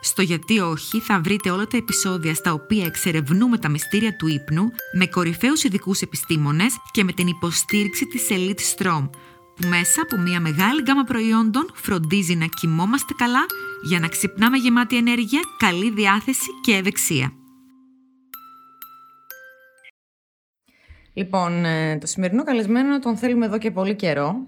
Στο γιατί όχι θα βρείτε όλα τα επεισόδια στα οποία εξερευνούμε τα μυστήρια του ύπνου με κορυφαίους ειδικούς επιστήμονες και με την υποστήριξη της Elite Strom που μέσα από μια μεγάλη γκάμα προϊόντων φροντίζει να κοιμόμαστε καλά για να ξυπνάμε γεμάτη ενέργεια, καλή διάθεση και ευεξία. Λοιπόν, ε, το σημερινό καλεσμένο τον θέλουμε εδώ και πολύ καιρό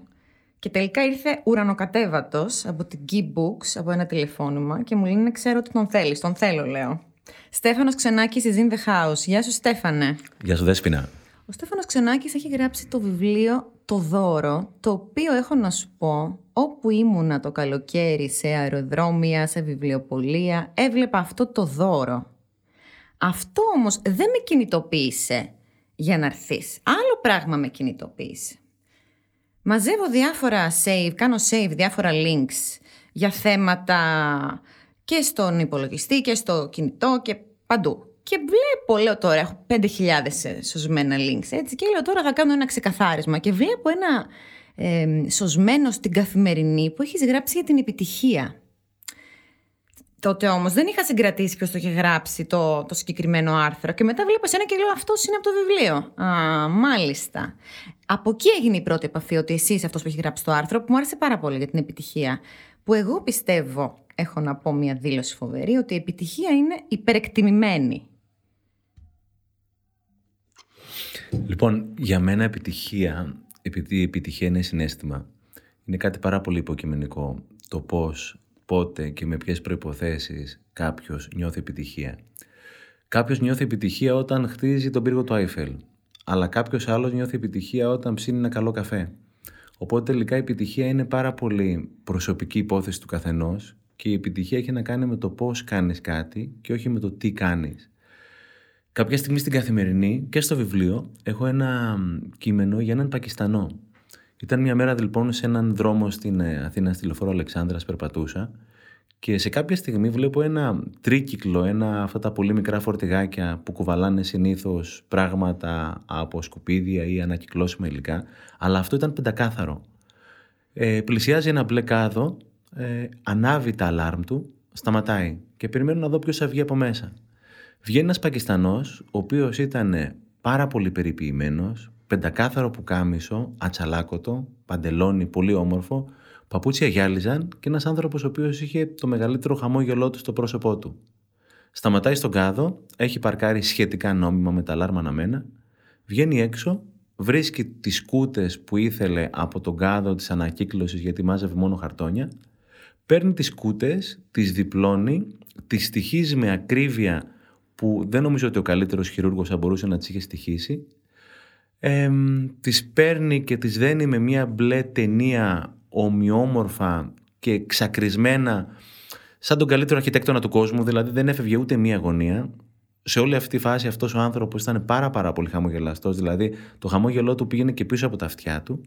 και τελικά ήρθε ουρανοκατέβατος από την Key Books, από ένα τηλεφώνημα και μου λένε ξέρω ότι τον θέλεις, τον θέλω λέω. Στέφανος Ξενάκης is in the house. Γεια σου Στέφανε. Γεια σου Δέσποινα. Ο Στέφανος Ξενάκης έχει γράψει το βιβλίο «Το δώρο», το οποίο έχω να σου πω, όπου ήμουνα το καλοκαίρι σε αεροδρόμια, σε βιβλιοπολία, έβλεπα αυτό το δώρο. Αυτό όμως δεν με κινητοποίησε για να έρθεις. Άλλο πράγμα με κινητοποίησε. Μαζεύω διάφορα save, κάνω save διάφορα links για θέματα και στον υπολογιστή και στο κινητό και παντού. Και βλέπω, λέω τώρα, έχω 5.000 σωσμένα links, έτσι, και λέω τώρα θα κάνω ένα ξεκαθάρισμα και βλέπω ένα ε, σωσμένο στην καθημερινή που έχεις γράψει για την επιτυχία. Τότε όμως δεν είχα συγκρατήσει ποιος το είχε γράψει το, το συγκεκριμένο άρθρο. Και μετά βλέπω ένα και λέω Αυτός είναι από το βιβλίο. Α, μάλιστα. Από εκεί έγινε η πρώτη επαφή ότι εσύ είσαι αυτός που έχει γράψει το άρθρο, που μου άρεσε πάρα πολύ για την επιτυχία. Που εγώ πιστεύω, έχω να πω μια δήλωση φοβερή, ότι η επιτυχία είναι υπερεκτιμημένη. Λοιπόν, για μένα επιτυχία, επειδή η επιτυχία είναι συνέστημα, είναι κάτι πάρα πολύ υποκειμενικό. Το πώς, πότε και με ποιες προϋποθέσεις κάποιος νιώθει επιτυχία. Κάποιος νιώθει επιτυχία όταν χτίζει τον πύργο του Άιφελ, αλλά κάποιος άλλος νιώθει επιτυχία όταν ψήνει ένα καλό καφέ. Οπότε τελικά η επιτυχία είναι πάρα πολύ προσωπική υπόθεση του καθενός και η επιτυχία έχει να κάνει με το πώς κάνεις κάτι και όχι με το τι κάνεις. Κάποια στιγμή στην καθημερινή και στο βιβλίο έχω ένα κείμενο για έναν Πακιστανό. Ήταν μια μέρα λοιπόν σε έναν δρόμο στην ε, Αθήνα, στη λεωφόρο Αλεξάνδρας, περπατούσα και σε κάποια στιγμή βλέπω ένα τρίκυκλο, ένα αυτά τα πολύ μικρά φορτηγάκια που κουβαλάνε συνήθως πράγματα από σκουπίδια ή ανακυκλώσιμα υλικά, αλλά αυτό ήταν πεντακάθαρο. Ε, πλησιάζει ένα μπλε κάδο, ε, ανάβει τα αλάρμ του, σταματάει και περιμένω να δω ποιος θα βγει από μέσα. Βγαίνει ένας Πακιστανός, ο οποίος ήταν πάρα πολύ περιποιημένος, πεντακάθαρο που κάμισο, ατσαλάκωτο, παντελόνι πολύ όμορφο, παπούτσια γυάλιζαν και ένας άνθρωπος ο οποίος είχε το μεγαλύτερο χαμόγελό του στο πρόσωπό του. Σταματάει στον κάδο, έχει παρκάρει σχετικά νόμιμα με τα αλάρμα αναμένα, βγαίνει έξω, βρίσκει τις κούτες που ήθελε από τον κάδο της ανακύκλωσης γιατί μάζευε μόνο χαρτόνια, παίρνει τις κούτες, τις διπλώνει, τις στοιχίζει με ακρίβεια που δεν νομίζω ότι ο καλύτερος χειρούργος θα μπορούσε να τις είχε στοιχήσει. Ε, τις παίρνει και τις δένει με μια μπλε ταινία ομοιόμορφα και ξακρισμένα σαν τον καλύτερο αρχιτέκτονα του κόσμου, δηλαδή δεν έφευγε ούτε μία γωνία. Σε όλη αυτή τη φάση αυτός ο άνθρωπος ήταν πάρα πάρα πολύ χαμογελαστός, δηλαδή το χαμόγελό του πήγαινε και πίσω από τα αυτιά του.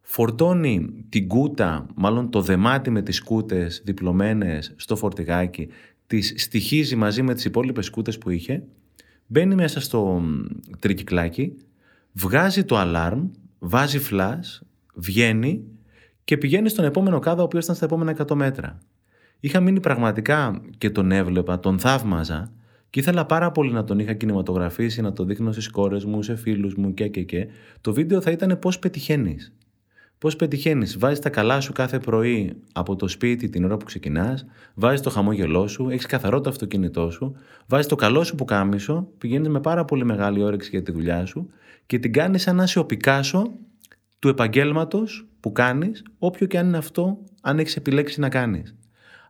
Φορτώνει την κούτα, μάλλον το δεμάτι με τις κούτες διπλωμένες στο φορτηγάκι τις στοιχίζει μαζί με τις υπόλοιπες σκούτες που είχε, μπαίνει μέσα στο τρικυκλάκι, βγάζει το αλάρμ, βάζει φλάς, βγαίνει και πηγαίνει στον επόμενο κάδο ο οποίος ήταν στα επόμενα 100 μέτρα. Είχα μείνει πραγματικά και τον έβλεπα, τον θαύμαζα και ήθελα πάρα πολύ να τον είχα κινηματογραφήσει, να το δείχνω στις κόρες μου, σε φίλους μου και και και. Το βίντεο θα ήταν πώς πετυχαίνεις. Πώς πετυχαίνεις, βάζεις τα καλά σου κάθε πρωί από το σπίτι την ώρα που ξεκινάς, βάζεις το χαμόγελό σου, έχεις καθαρό το αυτοκίνητό σου, βάζεις το καλό σου που κάμισο, πηγαίνεις με πάρα πολύ μεγάλη όρεξη για τη δουλειά σου και την κάνεις σαν να είσαι ο Πικάσο του επαγγέλματος που κάνεις, όποιο και αν είναι αυτό, αν έχεις επιλέξει να κάνεις.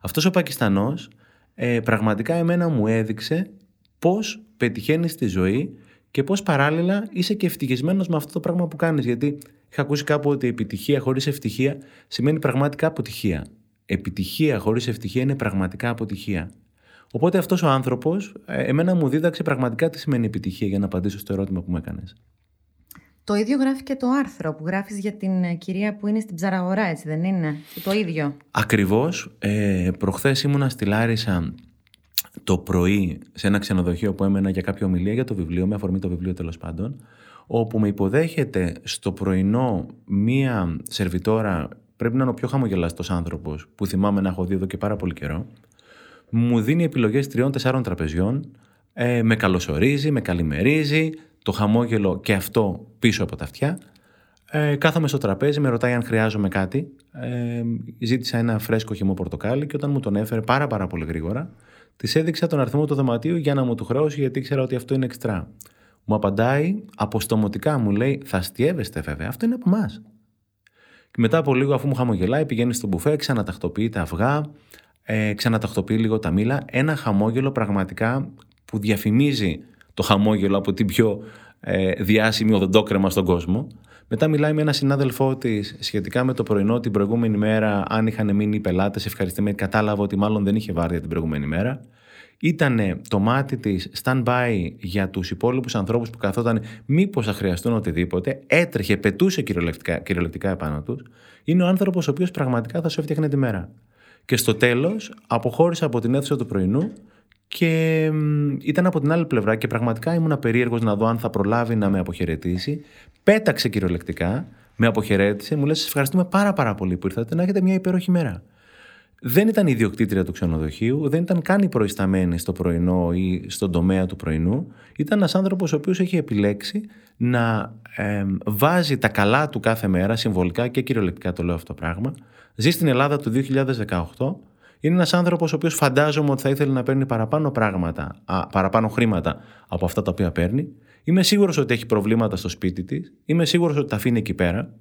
Αυτός ο Πακιστανός ε, πραγματικά εμένα μου έδειξε πώς πετυχαίνεις τη ζωή και πώς παράλληλα είσαι και ευτυχισμένος με αυτό το πράγμα που κάνεις. Γιατί Είχα ακούσει κάπου ότι επιτυχία χωρίς ευτυχία σημαίνει πραγματικά αποτυχία. Επιτυχία χωρίς ευτυχία είναι πραγματικά αποτυχία. Οπότε αυτός ο άνθρωπος ε, εμένα μου δίδαξε πραγματικά τι σημαίνει επιτυχία για να απαντήσω στο ερώτημα που μου έκανες. Το ίδιο γράφει και το άρθρο που γράφεις για την ε, κυρία που είναι στην ψαραγορά, έτσι δεν είναι; Το ίδιο. Ακριβώς. Ε, προχθές ήμουνα στη Λάρισα το πρωί σε ένα ξενοδοχείο που έμενα για κάποια ομιλία για το βιβλίο, με αφορμή το βιβλίο τέλος πάντων, όπου με υποδέχεται στο πρωινό μία σερβιτόρα, πρέπει να είναι ο πιο χαμογελαστός άνθρωπος που θυμάμαι να έχω δει εδώ και πάρα πολύ καιρό, μου δίνει επιλογές τριών-τεσσάρων τραπεζιών, ε, με καλωσορίζει, με καλημερίζει, το χαμόγελο και αυτό πίσω από τα αυτιά. Ε, κάθομαι στο τραπέζι, με ρωτάει αν χρειάζομαι κάτι. Ε, ζήτησα ένα φρέσκο χυμό πορτοκάλι και όταν μου τον έφερε πάρα πάρα πολύ γρήγορα, της έδειξα τον αριθμό του δωματίου για να μου του χρεώσει γιατί ήξερα ότι αυτό είναι εξτρά. Μου απαντάει αποστομωτικά, μου λέει: Θα αστείευεστε βέβαια, αυτό είναι από εμάς. Και μετά από λίγο, αφού μου χαμογελάει, πηγαίνει στο μπουφέ, ξανατακτοποιεί τα αυγά, ε, ξανατακτοποιεί λίγο τα μήλα. Ένα χαμόγελο πραγματικά που διαφημίζει το χαμόγελο από την πιο ε, διάσημη οδοντόκρεμα στον κόσμο. Μετά μιλάει με ένα συνάδελφό της σχετικά με το πρωινό την προηγούμενη μέρα, αν είχαν μείνει οι πελάτες ευχαριστημένοι. Κατάλαβα ότι μάλλον δεν είχε βάρδια την προηγούμενη μέρα. Ήταν το μάτι της stand-by για τους υπόλοιπους ανθρώπους που καθόταν μήπως θα χρειαστούν οτιδήποτε. Έτρεχε, πετούσε κυριολεκτικά, κυριολεκτικά επάνω τους. Είναι ο άνθρωπος ο οποίος πραγματικά θα σου έφτιαχνε τη μέρα. Και στο τέλος, αποχώρησα από την αίθουσα του πρωινού και ήταν από την άλλη πλευρά και πραγματικά ήμουν περίεργος να δω αν θα προλάβει να με αποχαιρετήσει. Πέταξε κυριολεκτικά, με αποχαιρέτησε, μου λες: Σα ευχαριστούμε πάρα, πάρα πολύ που ήρθατε, να έχετε μια υπέροχη μέρα. Δεν ήταν η ιδιοκτήτρια του ξενοδοχείου, δεν ήταν καν η προϊσταμένη στο πρωινό ή στον τομέα του πρωινού. Ήταν ένας άνθρωπος ο οποίος έχει επιλέξει να ε, βάζει τα καλά του κάθε μέρα, συμβολικά και κυριολεκτικά το λέω αυτό το πράγμα. Ζει στην Ελλάδα του 2018 είναι ένας άνθρωπος ο οποίος φαντάζομαι ότι θα ήθελε να παίρνει παραπάνω πράγματα, α, παραπάνω χρήματα από αυτά τα οποία παίρνει. Είμαι σίγουρος ότι έχει προβλήματα στο σπίτι της. Είμαι σίγουρος ότι τα αφήνει εκεί πέρα.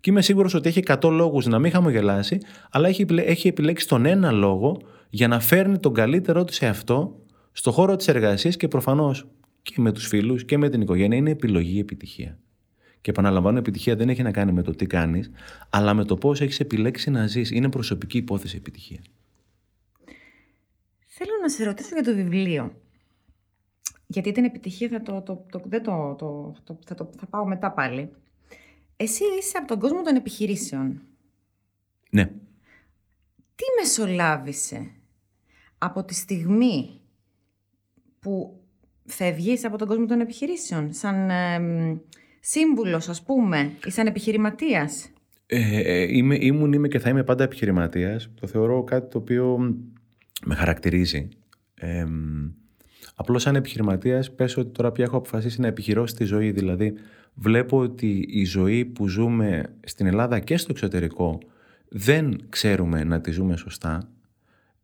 Και είμαι σίγουρος ότι έχει 100 λόγους να μην χαμογελάσει, αλλά έχει, έχει επιλέξει τον ένα λόγο για να φέρνει τον καλύτερό του σε αυτό στο χώρο της εργασίας και προφανώς και με τους φίλους και με την οικογένεια. Είναι επιλογή επιτυχία. Και επαναλαμβάνω, επιτυχία δεν έχει να κάνει με το τι κάνεις, αλλά με το πώς έχεις επιλέξει να ζεις. Είναι προσωπική υπόθεση επιτυχία. Θέλω να σε ρωτήσω για το βιβλίο. Γιατί την επιτυχία θα, το, το, το, δεν το, το, το, θα, το, θα πάω μετά πάλι. Εσύ είσαι από τον κόσμο των επιχειρήσεων. Ναι. Τι μεσολάβησε από τη στιγμή που φεύγεις από τον κόσμο των επιχειρήσεων, σαν ε, σύμβουλος ας πούμε, ή σαν επιχειρηματίας; Ε, ε, είμαι, ήμουν, είμαι και θα είμαι πάντα επιχειρηματίας. Το θεωρώ κάτι το οποίο με χαρακτηρίζει. Ε, απλώς σαν επιχειρηματίας πες ότι τώρα πια έχω αποφασίσει να επιχειρώ στη ζωή. Δηλαδή βλέπω ότι η ζωή που ζούμε στην Ελλάδα και στο εξωτερικό δεν ξέρουμε να τη ζούμε σωστά.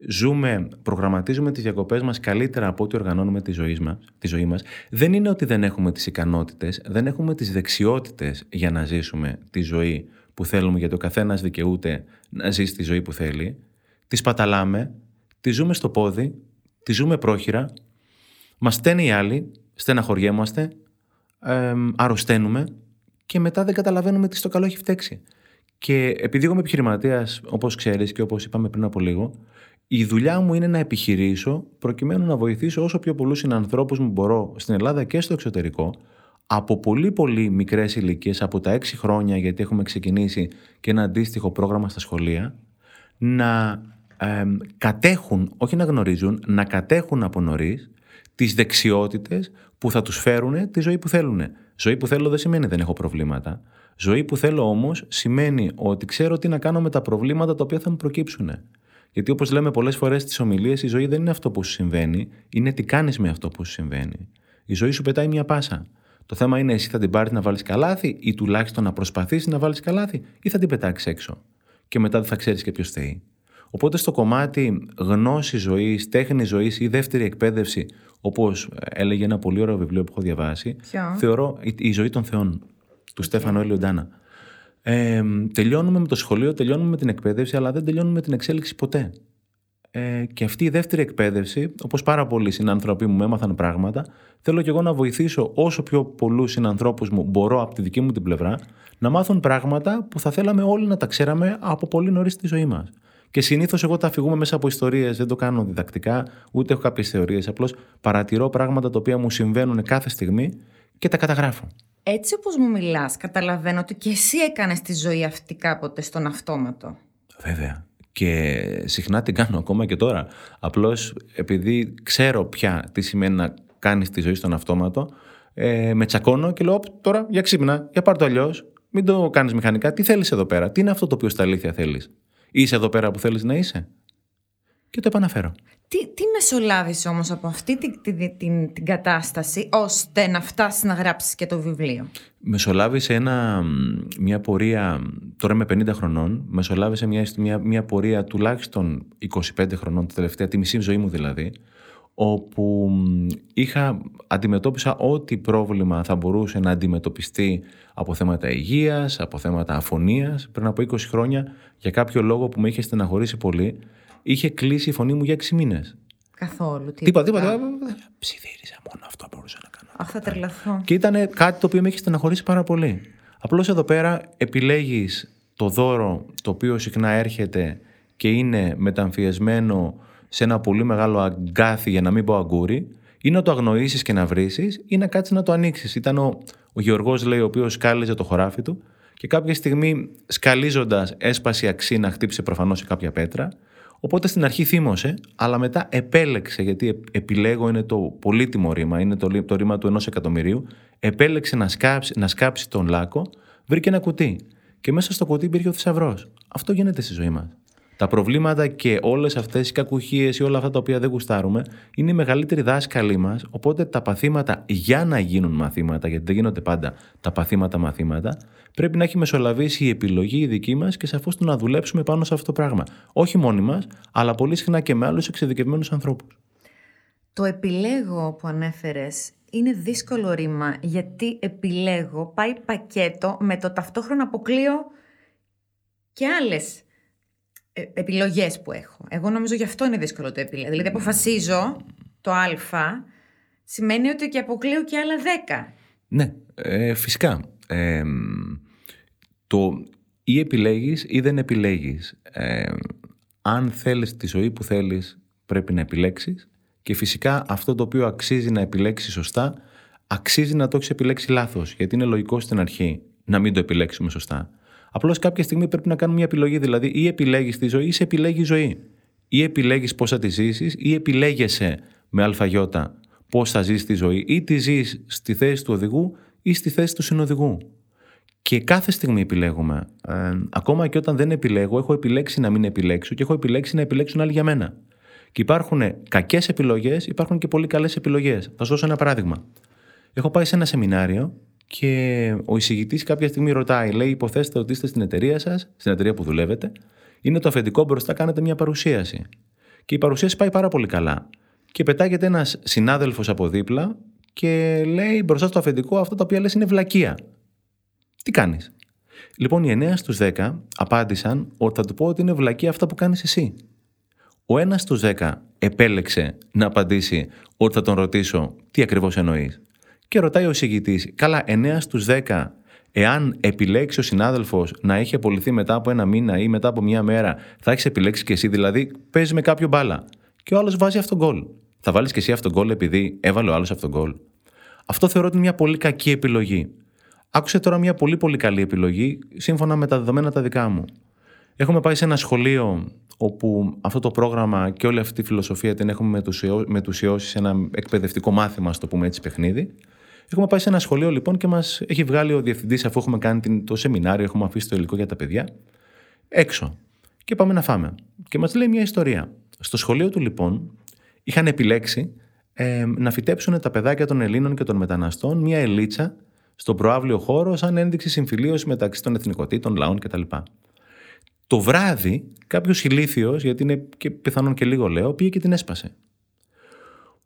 Ζούμε, προγραμματίζουμε τις διακοπές μας καλύτερα από ό,τι οργανώνουμε τη ζωής, μας, τη ζωή μας. Δεν είναι ότι δεν έχουμε τις ικανότητες, δεν έχουμε τις δεξιότητες για να ζήσουμε τη ζωή που θέλουμε, γιατί ο καθένας δικαιούται να ζήσει τη ζωή που θέλει. Τις παταλάμε, τη ζούμε στο πόδι, τη ζούμε πρόχειρα, μας στέλνει οι άλλοι, στεναχωριέμαστε, ε, αρρωσταίνουμε και μετά δεν καταλαβαίνουμε τι στο καλό έχει φταίξει. Και επειδή εγώ είμαι επιχειρηματίας, όπως ξέρεις και όπως είπαμε πριν από λίγο, η δουλειά μου είναι να επιχειρήσω προκειμένου να βοηθήσω όσο πιο πολλούς συνανθρώπους μου μπορώ στην Ελλάδα και στο εξωτερικό, από πολύ πολύ μικρές ηλικίες, από τα 6 χρόνια, γιατί έχουμε ξεκινήσει και ένα αντίστοιχο πρόγραμμα στα σχολεία, να κατέχουν, όχι να γνωρίζουν, να κατέχουν από νωρίς τις δεξιότητες που θα τους φέρουν τη ζωή που θέλουν. Ζωή που θέλω δεν σημαίνει δεν έχω προβλήματα. Ζωή που θέλω όμως σημαίνει ότι ξέρω τι να κάνω με τα προβλήματα τα οποία θα μου προκύψουν. Γιατί όπως λέμε πολλές φορές στις ομιλίες, η ζωή δεν είναι αυτό που σου συμβαίνει, είναι τι κάνεις με αυτό που σου συμβαίνει. Η ζωή σου πετάει μια πάσα. Το θέμα είναι εσύ θα την πάρεις να βάλεις καλάθι ή τουλάχιστον να προσπαθήσεις να βάλεις καλάθι ή θα την πετάξεις έξω. Και μετά δεν θα ξέρεις και ποιος θέει. Οπότε στο κομμάτι γνώση ζωής, τέχνη ζωής ή δεύτερη εκπαίδευση, όπως έλεγε ένα πολύ ωραίο βιβλίο που έχω διαβάσει, θεωρώ η, ζωή των Θεών, του okay. Στέφανο Ελιοντάνα. Ε, τελειώνουμε με το σχολείο, τελειώνουμε με την εκπαίδευση, αλλά δεν τελειώνουμε με την εξέλιξη ποτέ. Ε, και αυτή η δεύτερη εκπαίδευση, όπως πάρα πολλοί συνανθρωποί μου έμαθαν πράγματα, θέλω και εγώ να βοηθήσω όσο πιο πολλούς συνανθρώπους μου μπορώ από τη δική μου την πλευρά να μάθουν πράγματα που θα θέλαμε όλοι να τα ξέραμε από πολύ νωρίς στη ζωή μας. Και συνήθως εγώ τα αφηγούμε μέσα από ιστορίες, δεν το κάνω διδακτικά, ούτε έχω κάποιες θεωρίες. Απλώς παρατηρώ πράγματα τα οποία μου συμβαίνουν κάθε στιγμή και τα καταγράφω. Έτσι όπως μου μιλάς, καταλαβαίνω ότι και εσύ έκανες τη ζωή αυτή κάποτε στον αυτόματο. Βέβαια. Και συχνά την κάνω ακόμα και τώρα. Απλώς επειδή ξέρω πια τι σημαίνει να κάνεις τη ζωή στον αυτόματο, ε, με τσακώνω και λέω τώρα για ξύπνα, για πάρ' το αλλιώς. Μην το κάνεις μηχανικά. Τι θέλεις εδώ πέρα, τι είναι αυτό το οποίο στα αλήθεια θέλεις; Είσαι εδώ πέρα που θέλεις να είσαι. Και το επαναφέρω. Τι, τι μεσολάβησε όμως από αυτή την, την, την, την κατάσταση ώστε να φτάσεις να γράψεις και το βιβλίο; Μεσολάβησε ένα, μια πορεία, τώρα είμαι 50 χρονών, μεσολάβησε μια, μια, μια πορεία τουλάχιστον 25 χρονών, τη τελευταία, τη μισή ζωή μου δηλαδή, όπου είχα, αντιμετώπισα ό,τι πρόβλημα θα μπορούσε να αντιμετωπιστεί από θέματα υγείας, από θέματα αφωνίας. Πριν από 20 χρόνια, για κάποιο λόγο που με είχε στεναχωρήσει πολύ, είχε κλείσει η φωνή μου για έξι μήνες. Καθόλου. Τίποτα, τίποτα. Ψιθύριζα μόνο αυτό μπορούσα να κάνω. Αχ, θα τρελαθώ. Και ήταν κάτι το οποίο με έχει στεναχωρήσει πάρα πολύ. Απλώς εδώ πέρα επιλέγεις το δώρο το οποίο συχνά έρχεται και είναι μεταμφιεσμένο σε ένα πολύ μεγάλο αγκάθι, για να μην πω αγκούρι, ή να το αγνοήσεις και να βρει, ή να κάτσεις να το ανοίξεις. Ήταν ο, ο Γεωργός, λέει, ο οποίος σκάλιζε το χωράφι του και κάποια στιγμή σκαλίζοντας έσπασε η αξία να χτύψει προφανώς σε κάποια πέτρα. Οπότε στην αρχή θύμωσε, αλλά μετά επέλεξε, γιατί επιλέγω είναι το πολύτιμο ρήμα, είναι το, το ρήμα του ενός εκατομμυρίου, επέλεξε να σκάψει, να σκάψει τον λάκκο, βρήκε ένα κουτί. Και μέσα στο κουτί υπήρχε ο θησαυρός. Αυτό γίνεται στη ζωή μας. Τα προβλήματα και όλες αυτές οι κακουχίες ή όλα αυτά τα οποία δεν γουστάρουμε είναι οι μεγαλύτεροι δάσκαλοι μας. Οπότε τα παθήματα για να γίνουν μαθήματα, γιατί δεν γίνονται πάντα τα παθήματα μαθήματα, πρέπει να έχει μεσολαβήσει η επιλογή η δική μας και σαφώς το να δουλέψουμε πάνω σε αυτό το πράγμα. Όχι μόνοι μας, αλλά πολύ συχνά και με άλλους εξειδικευμένους ανθρώπους. Το επιλέγω που ανέφερες είναι δύσκολο ρήμα γιατί επιλέγω πάει πακέτο με το ταυτόχρονα αποκλείω και άλλες ε, επιλογές που έχω. Εγώ νομίζω γι' αυτό είναι δύσκολο το επιλέγω. Δηλαδή αποφασίζω το α, σημαίνει ότι και αποκλείω και άλλα δέκα. Ναι, ε, φυσικά. Ε, το ή επιλέγεις ή δεν επιλέγεις. Ε, αν θέλεις τη ζωή που θέλεις πρέπει να επιλέξεις και φυσικά αυτό το οποίο αξίζει να επιλέξεις σωστά αξίζει να το έχεις επιλέξει λάθος γιατί είναι λογικό στην αρχή να μην το επιλέξουμε σωστά. Απλώς κάποια στιγμή πρέπει να κάνουμε μια επιλογή. Δηλαδή, ή επιλέγεις τη ζωή ή σε επιλέγει η ζωή. Ή επιλέγεις πώς θα τη ζήσεις, ή επιλέγεσαι με αλφαγιώτα πώς θα ζήσει τη ζωή, ή τη ζεις στη θέση του οδηγού ή στη θέση του συνοδηγού. Και κάθε στιγμή επιλέγουμε. Ε, ακόμα και όταν δεν επιλέγω, έχω επιλέξει να μην επιλέξω και έχω επιλέξει να επιλέξουν άλλοι για μένα. Και υπάρχουν κακές επιλογές, υπάρχουν και πολύ καλές επιλογές. Θα σα δώσω ένα παράδειγμα. Έχω πάει σε ένα σεμινάριο και ο εισηγητής κάποια στιγμή ρωτάει, λέει: Υποθέστε ότι είστε στην εταιρεία σας, στην εταιρεία που δουλεύετε, είναι το αφεντικό μπροστά, κάνετε μια παρουσίαση. Και η παρουσίαση πάει πάρα πολύ καλά. Και πετάγεται ένας συνάδελφος από δίπλα και λέει μπροστά στο αφεντικό αυτό το οποίο λες είναι βλακεία. Τι κάνεις; Λοιπόν, οι 9 στους 10 απάντησαν ότι θα του πω ότι είναι βλακεία αυτά που κάνεις εσύ. Ο ένας στους 10 επέλεξε να απαντήσει ότι θα τον ρωτήσω τι ακριβώς εννοείς. Και ρωτάει ο εισηγητής, καλά, 9 στους 10, εάν επιλέξει ο συνάδελφος να έχει απολυθεί μετά από ένα μήνα ή μετά από μια μέρα, θα έχεις επιλέξει και εσύ, δηλαδή παίζεις με κάποιο μπάλα. Και ο άλλος βάζει αυτόν γκολ. Θα βάλεις και εσύ αυτόν γκολ επειδή έβαλε ο άλλος αυτόν γκολ. Αυτό θεωρώ ότι είναι μια πολύ κακή επιλογή. Άκουσε τώρα μια πολύ πολύ καλή επιλογή σύμφωνα με τα δεδομένα τα δικά μου. Έχουμε πάει σε ένα σχολείο όπου αυτό το πρόγραμμα και όλη αυτή τη φιλοσοφία την έχουμε μετουσιώσει σε ένα εκπαιδευτικό μάθημα, στο το πούμε έτσι, παιχνίδι. Έχουμε πάει σε ένα σχολείο λοιπόν και μας έχει βγάλει ο διευθυντής, αφού έχουμε κάνει το σεμινάριο, έχουμε αφήσει το υλικό για τα παιδιά, έξω. Και πάμε να φάμε. Και μας λέει μια ιστορία. Στο σχολείο του λοιπόν είχαν επιλέξει ε, να φυτέψουν τα παιδάκια των Ελλήνων και των μεταναστών μια ελίτσα στο προάβλιο χώρο σαν ένδειξη συμφιλίωση μεταξύ των εθνικοτήτων, λαών κτλ. Το βράδυ κάποιος ηλίθιος, γιατί είναι και πιθανόν και λίγο λέω, πήγε και την έσπασε.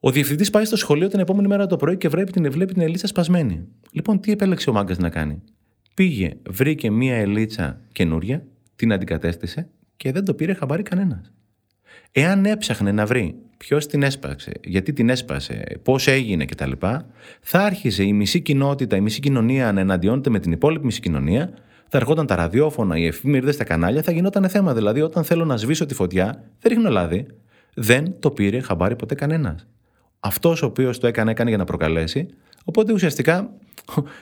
Ο διευθυντής πάει στο σχολείο την επόμενη μέρα το πρωί και βλέπει την, βλέπει την ελίτσα σπασμένη. Λοιπόν, τι επέλεξε ο μάγκας να κάνει; Πήγε, βρήκε μία ελίτσα καινούρια, την αντικατέστησε και δεν το πήρε χαμπάρι κανένας. Εάν έψαχνε να βρει ποιος την έσπαξε, γιατί την έσπασε, πώς έγινε κτλ., θα άρχιζε η μισή κοινότητα, η μισή κοινωνία να εναντιώνεται με την υπόλοιπη μισή κοινωνία, Θα ερχόταν τα ραδιόφωνα, οι εφημερίδες, τα κανάλια, θα γινόταν θέμα. Δηλαδή, όταν θέλω να σβήσω τη φωτιά, δεν ρίχνω λάδι. Δεν το πήρε χαμπάρι ποτέ κανένας. Αυτός ο οποίος το έκανε, έκανε για να προκαλέσει. Οπότε ουσιαστικά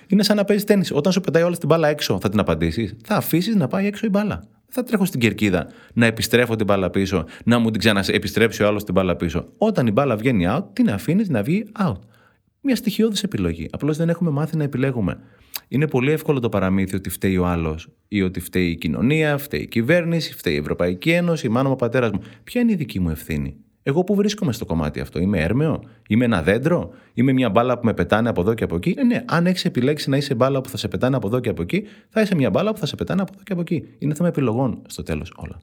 είναι σαν να παίζεις τέννη. Όταν σου πετάει όλη την μπάλα έξω, θα την απαντήσεις. Θα αφήσεις να πάει έξω η μπάλα. Θα τρέχω στην κερκίδα να επιστρέφω την μπάλα πίσω, να μου την ξαναεπιστρέψει ο άλλος την μπάλα πίσω. Όταν η μπάλα βγαίνει out, την αφήνεις να βγει out. Μια στοιχειώδης επιλογή. Απλώς δεν έχουμε μάθει να επιλέγουμε. Είναι πολύ εύκολο το παραμύθι ότι φταίει ο άλλος ή ότι φταίει η κοινωνία, φταίει η κυβέρνηση, φταίει η Ευρωπαϊκή Ένωση, η μάνα μου, ο πατέρας μου. Ποια είναι η δική μου ευθύνη; Εγώ που βρίσκομαι στο κομμάτι αυτό. Είμαι έρμεο, είμαι ένα δέντρο, είμαι μια μπάλα που με πετάνε από εδώ και από εκεί. Ε, ναι, αν έχεις επιλέξει να είσαι μπάλα που θα σε πετάνε από εδώ και από εκεί, θα είσαι μια μπάλα που θα σε πετάνε από εδώ και από εκεί. Είναι θέμα επιλογών στο τέλος όλα.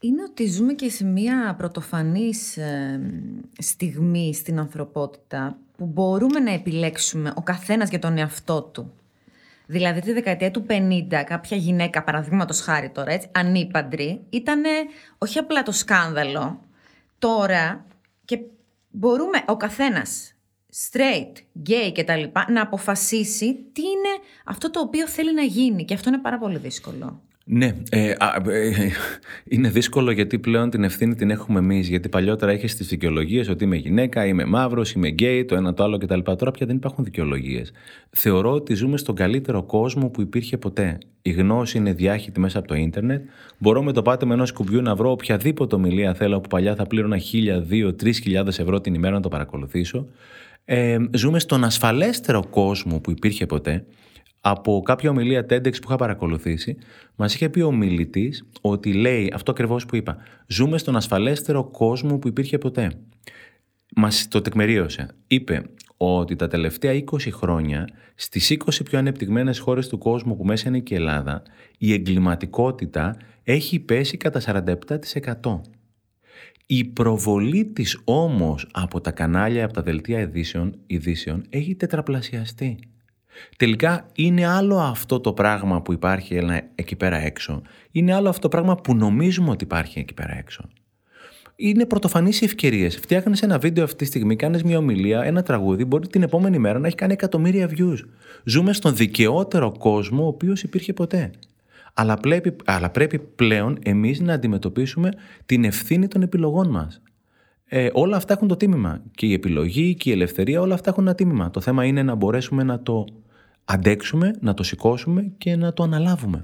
Είναι ότι ζούμε και σε μια πρωτοφανής ε, στιγμή στην ανθρωπότητα που μπορούμε να επιλέξουμε ο καθένας για τον εαυτό του. Δηλαδή τη δεκαετία του 50 κάποια γυναίκα, παραδείγματος χάρη τώρα, έτσι, ανήπαντρη, ήταν όχι απλά το σκάνδαλο, τώρα και μπορούμε ο καθένας straight, gay και τα λοιπά, να αποφασίσει τι είναι αυτό το οποίο θέλει να γίνει και αυτό είναι πάρα πολύ δύσκολο. Ναι, ε, ε, είναι δύσκολο γιατί πλέον την ευθύνη την έχουμε εμείς. Γιατί παλιότερα είχες τις δικαιολογίες ότι είμαι γυναίκα, είμαι μαύρος, είμαι γκέι, το ένα το άλλο κτλ. Τώρα πια δεν υπάρχουν δικαιολογίες. Θεωρώ ότι ζούμε στον καλύτερο κόσμο που υπήρχε ποτέ. Η γνώση είναι διάχυτη μέσα από το ίντερνετ. Μπορώ με το πάτημα ενός κουμπιού να βρω οποιαδήποτε ομιλία θέλω που παλιά θα πλήρωνα 1.000, 2.000, 3.000 ευρώ την ημέρα να το παρακολουθήσω. Ε, ζούμε στον ασφαλέστερο κόσμο που υπήρχε ποτέ από κάποια ομιλία TEDx που είχα παρακολουθήσει, μας είχε πει ο μιλητής ότι λέει αυτό ακριβώς που είπα. Ζούμε στον ασφαλέστερο κόσμο που υπήρχε ποτέ. Μας το τεκμηρίωσε. Είπε ότι τα τελευταία 20 χρόνια στις 20 πιο ανεπτυγμένες χώρες του κόσμου που μέσα είναι και η Ελλάδα, η εγκληματικότητα έχει πέσει κατά 47%. Η προβολή της όμως από τα κανάλια, από τα δελτία ειδήσεων, ειδήσεων έχει τετραπλασιαστεί. Τελικά είναι άλλο αυτό το πράγμα που υπάρχει εκεί πέρα έξω. Είναι άλλο αυτό το πράγμα που νομίζουμε ότι υπάρχει εκεί πέρα έξω. Είναι πρωτοφανείς οι ευκαιρίες. Φτιάχνεις ένα βίντεο αυτή τη στιγμή, κάνεις μια ομιλία, ένα τραγούδι, μπορεί την επόμενη μέρα να έχει κάνει εκατομμύρια views. Ζούμε στον δικαιότερο κόσμο ο οποίος υπήρχε ποτέ. Αλλά πρέπει, αλλά πρέπει πλέον εμείς να αντιμετωπίσουμε την ευθύνη των επιλογών μας. Ε, όλα αυτά έχουν το τίμημα. Και η επιλογή και η ελευθερία, όλα αυτά έχουν ένα τίμημα. Το θέμα είναι να μπορέσουμε να το αντέξουμε, να το σηκώσουμε και να το αναλάβουμε.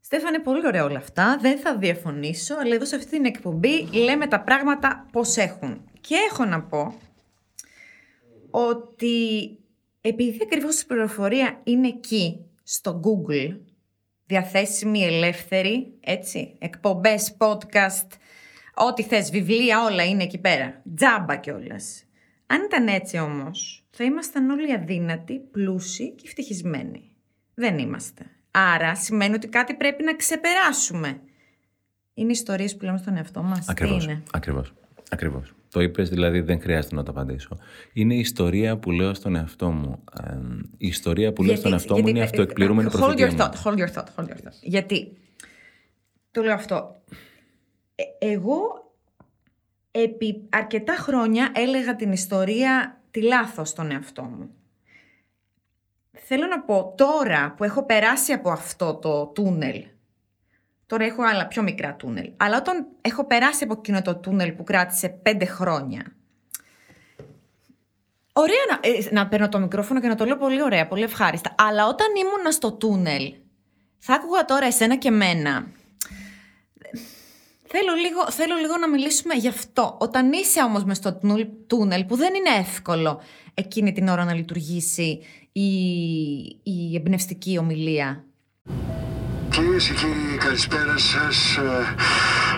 Στέφανε, πολύ ωραία όλα αυτά. Δεν θα διαφωνήσω, αλλά εδώ σε αυτή την εκπομπή λέμε τα πράγματα πώς έχουν. Και έχω να πω ότι επειδή ακριβώς η πληροφορία είναι εκεί, στο Google, διαθέσιμη, ελεύθερη, έτσι, εκπομπές, podcast, ό,τι θες, βιβλία, όλα είναι εκεί πέρα. Τζάμπα κιόλας. Αν ήταν έτσι όμως, θα ήμασταν όλοι αδύνατοι, πλούσιοι και ευτυχισμένοι. Δεν είμαστε. Άρα σημαίνει ότι κάτι πρέπει να ξεπεράσουμε. Είναι ιστορίες που λέμε στον εαυτό μας. Ακριβώς, Τι είναι; ακριβώς, ακριβώς. Το είπες δηλαδή δεν χρειάζεται να το απαντήσω. Είναι η ιστορία που λέω στον εαυτό μου. η ιστορία που λέω στον εαυτό μου είναι η αυτοεκπληρούμενη hold your thought, hold your thought, hold your thought. Γιατί το λέω αυτό. Ε, εγώ επί αρκετά χρόνια έλεγα την ιστορία τη λάθος στον εαυτό μου. Θέλω να πω τώρα που έχω περάσει από αυτό το τούνελ, τώρα έχω άλλα πιο μικρά τούνελ, αλλά όταν έχω περάσει από εκείνο το τούνελ που κράτησε πέντε χρόνια, Ωραία να, ε, να παίρνω το μικρόφωνο και να το λέω πολύ ωραία, πολύ ευχάριστα. Αλλά όταν ήμουν στο τούνελ, θα άκουγα τώρα εσένα και μένα Θέλω λίγο, θέλω λίγο να μιλήσουμε γι' αυτό. Όταν είσαι όμως μες στο τούνελ που δεν είναι εύκολο εκείνη την ώρα να λειτουργήσει η, η εμπνευστική ομιλία. Κυρίες και κύριοι, καλησπέρα σας.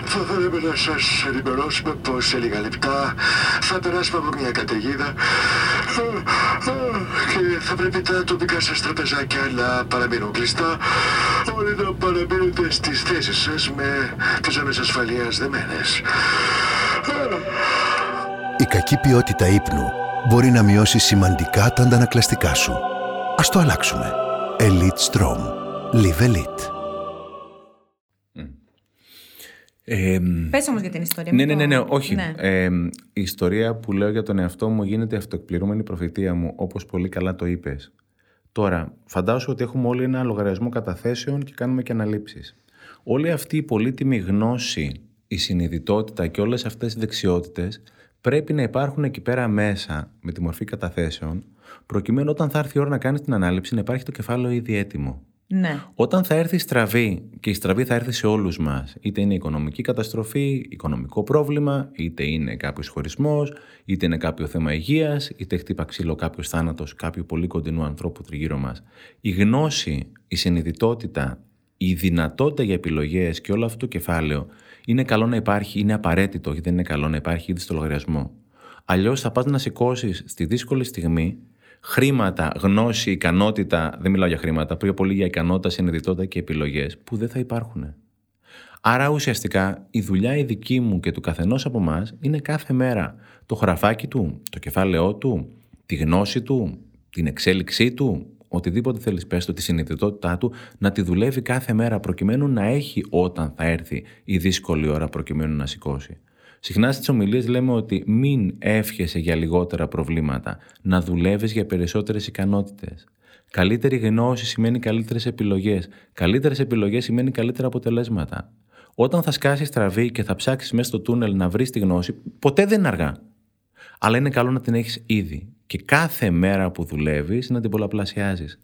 Θα θέλαμε να σας ενημερώσουμε πως σε λίγα λεπτά θα περάσουμε από μια καταιγίδα και θα πρέπει τα τοπικά σας τραπεζάκια να παραμείνουν κλειστά. Όλοι να παραμείνετε στις θέσεις σας με τις ζώνε ασφαλείας δεμένες. Η κακή ποιότητα ύπνου μπορεί να μειώσει σημαντικά τα αντανακλαστικά σου. Ας το αλλάξουμε. Elite Strom. Live Elite. Ε, Πες όμως για την ιστορία. ναι, μην ναι, ναι, το- ναι, όχι. Ναι. Ε, η ιστορία που λέω για τον εαυτό μου γίνεται αυτοεκπληρούμενη προφητεία μου, όπως πολύ καλά το είπες. Τώρα, φαντάζομαι ότι έχουμε όλοι ένα λογαριασμό καταθέσεων και κάνουμε και αναλήψεις. Όλη αυτή η πολύτιμη γνώση, η συνειδητότητα και όλες αυτές οι δεξιότητες πρέπει να υπάρχουν εκεί πέρα μέσα με τη μορφή καταθέσεων, προκειμένου όταν θα έρθει η ώρα να κάνεις την ανάληψη να υπάρχει το κεφάλαιο ήδη έτοιμο. Ναι. Όταν θα έρθει η στραβή, και η στραβή θα έρθει σε όλους μας, είτε είναι οικονομική καταστροφή, οικονομικό πρόβλημα, είτε είναι κάποιος χωρισμός, είτε είναι κάποιο θέμα υγείας, είτε χτύπα ξύλο κάποιος θάνατος κάποιου πολύ κοντινού ανθρώπου τριγύρω μας. Η γνώση, η συνειδητότητα, η δυνατότητα για επιλογές και όλο αυτό το κεφάλαιο είναι καλό να υπάρχει, είναι απαραίτητο, γιατί δεν είναι καλό να υπάρχει ήδη στο λογαριασμό. Αλλιώς θα πας να σηκώσεις στη δύσκολη στιγμή χρήματα, γνώση, ικανότητα, δεν μιλάω για χρήματα, πιο πολύ για ικανότητα, συνειδητότητα και επιλογές που δεν θα υπάρχουν. Άρα ουσιαστικά η δουλειά η δική μου και του καθενός από εμάς είναι κάθε μέρα το χραφάκι του, το κεφάλαιό του, τη γνώση του, την εξέλιξή του, οτιδήποτε θέλεις πες το, τη συνειδητότητά του, να τη δουλεύει κάθε μέρα προκειμένου να έχει όταν θα έρθει η δύσκολη ώρα προκειμένου να σηκώσει. Συχνά στις ομιλίες λέμε ότι μην εύχεσαι για λιγότερα προβλήματα, να δουλεύεις για περισσότερες ικανότητες. Καλύτερη γνώση σημαίνει καλύτερες επιλογές. Καλύτερες επιλογές σημαίνει καλύτερα αποτελέσματα. Όταν θα σκάσεις στραβή και θα ψάξεις μέσα στο τούνελ να βρεις τη γνώση, ποτέ δεν είναι αργά. Αλλά είναι καλό να την έχεις ήδη. Και κάθε μέρα που δουλεύεις να την πολλαπλασιάζεις.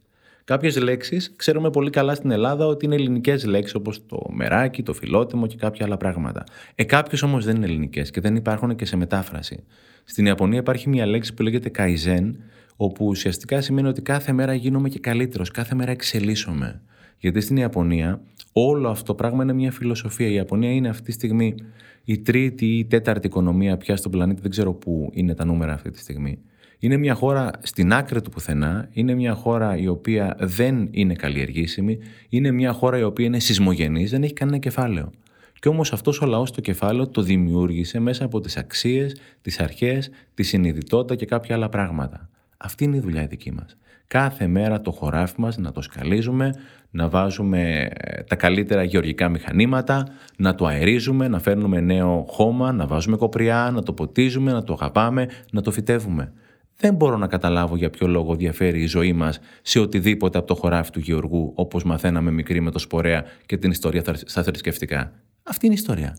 Κάποιες λέξεις ξέρουμε πολύ καλά στην Ελλάδα ότι είναι ελληνικές λέξεις όπως το μεράκι, το φιλότιμο και κάποια άλλα πράγματα. Ε, κάποιες όμως δεν είναι ελληνικές και δεν υπάρχουν και σε μετάφραση. Στην Ιαπωνία υπάρχει μια λέξη που λέγεται kaizen, όπου ουσιαστικά σημαίνει ότι κάθε μέρα γίνομαι και καλύτερος, κάθε μέρα εξελίσσομαι. Γιατί στην Ιαπωνία όλο αυτό το πράγμα είναι μια φιλοσοφία. Η Ιαπωνία είναι αυτή τη στιγμή η τρίτη ή η τέταρτη οικονομία πια στον πλανήτη, δεν ξέρω πού είναι τα νούμερα αυτή τη στιγμή. Είναι μια χώρα στην άκρη του πουθενά, είναι μια χώρα η οποία δεν είναι καλλιεργήσιμη, είναι μια χώρα η οποία είναι σεισμογενής, δεν έχει κανένα κεφάλαιο. Και όμως αυτός ο λαός το κεφάλαιο το δημιούργησε μέσα από τις αξίες, τις αρχές, τη συνειδητότητα και κάποια άλλα πράγματα. Αυτή είναι η δουλειά η δική μας. Κάθε μέρα το χωράφι μας να το σκαλίζουμε, να βάζουμε ε, τα καλύτερα γεωργικά μηχανήματα, να το αερίζουμε, να φέρνουμε νέο χώμα, να βάζουμε κοπριά, να το ποτίζουμε, να το αγαπάμε, να το φυτεύουμε. Δεν μπορώ να καταλάβω για ποιο λόγο διαφέρει η ζωή μας σε οτιδήποτε από το χωράφι του Γεωργού, όπως μαθαίναμε μικρή με το σπορέα και την ιστορία στα θρησκευτικά. Αυτή είναι η ιστορία.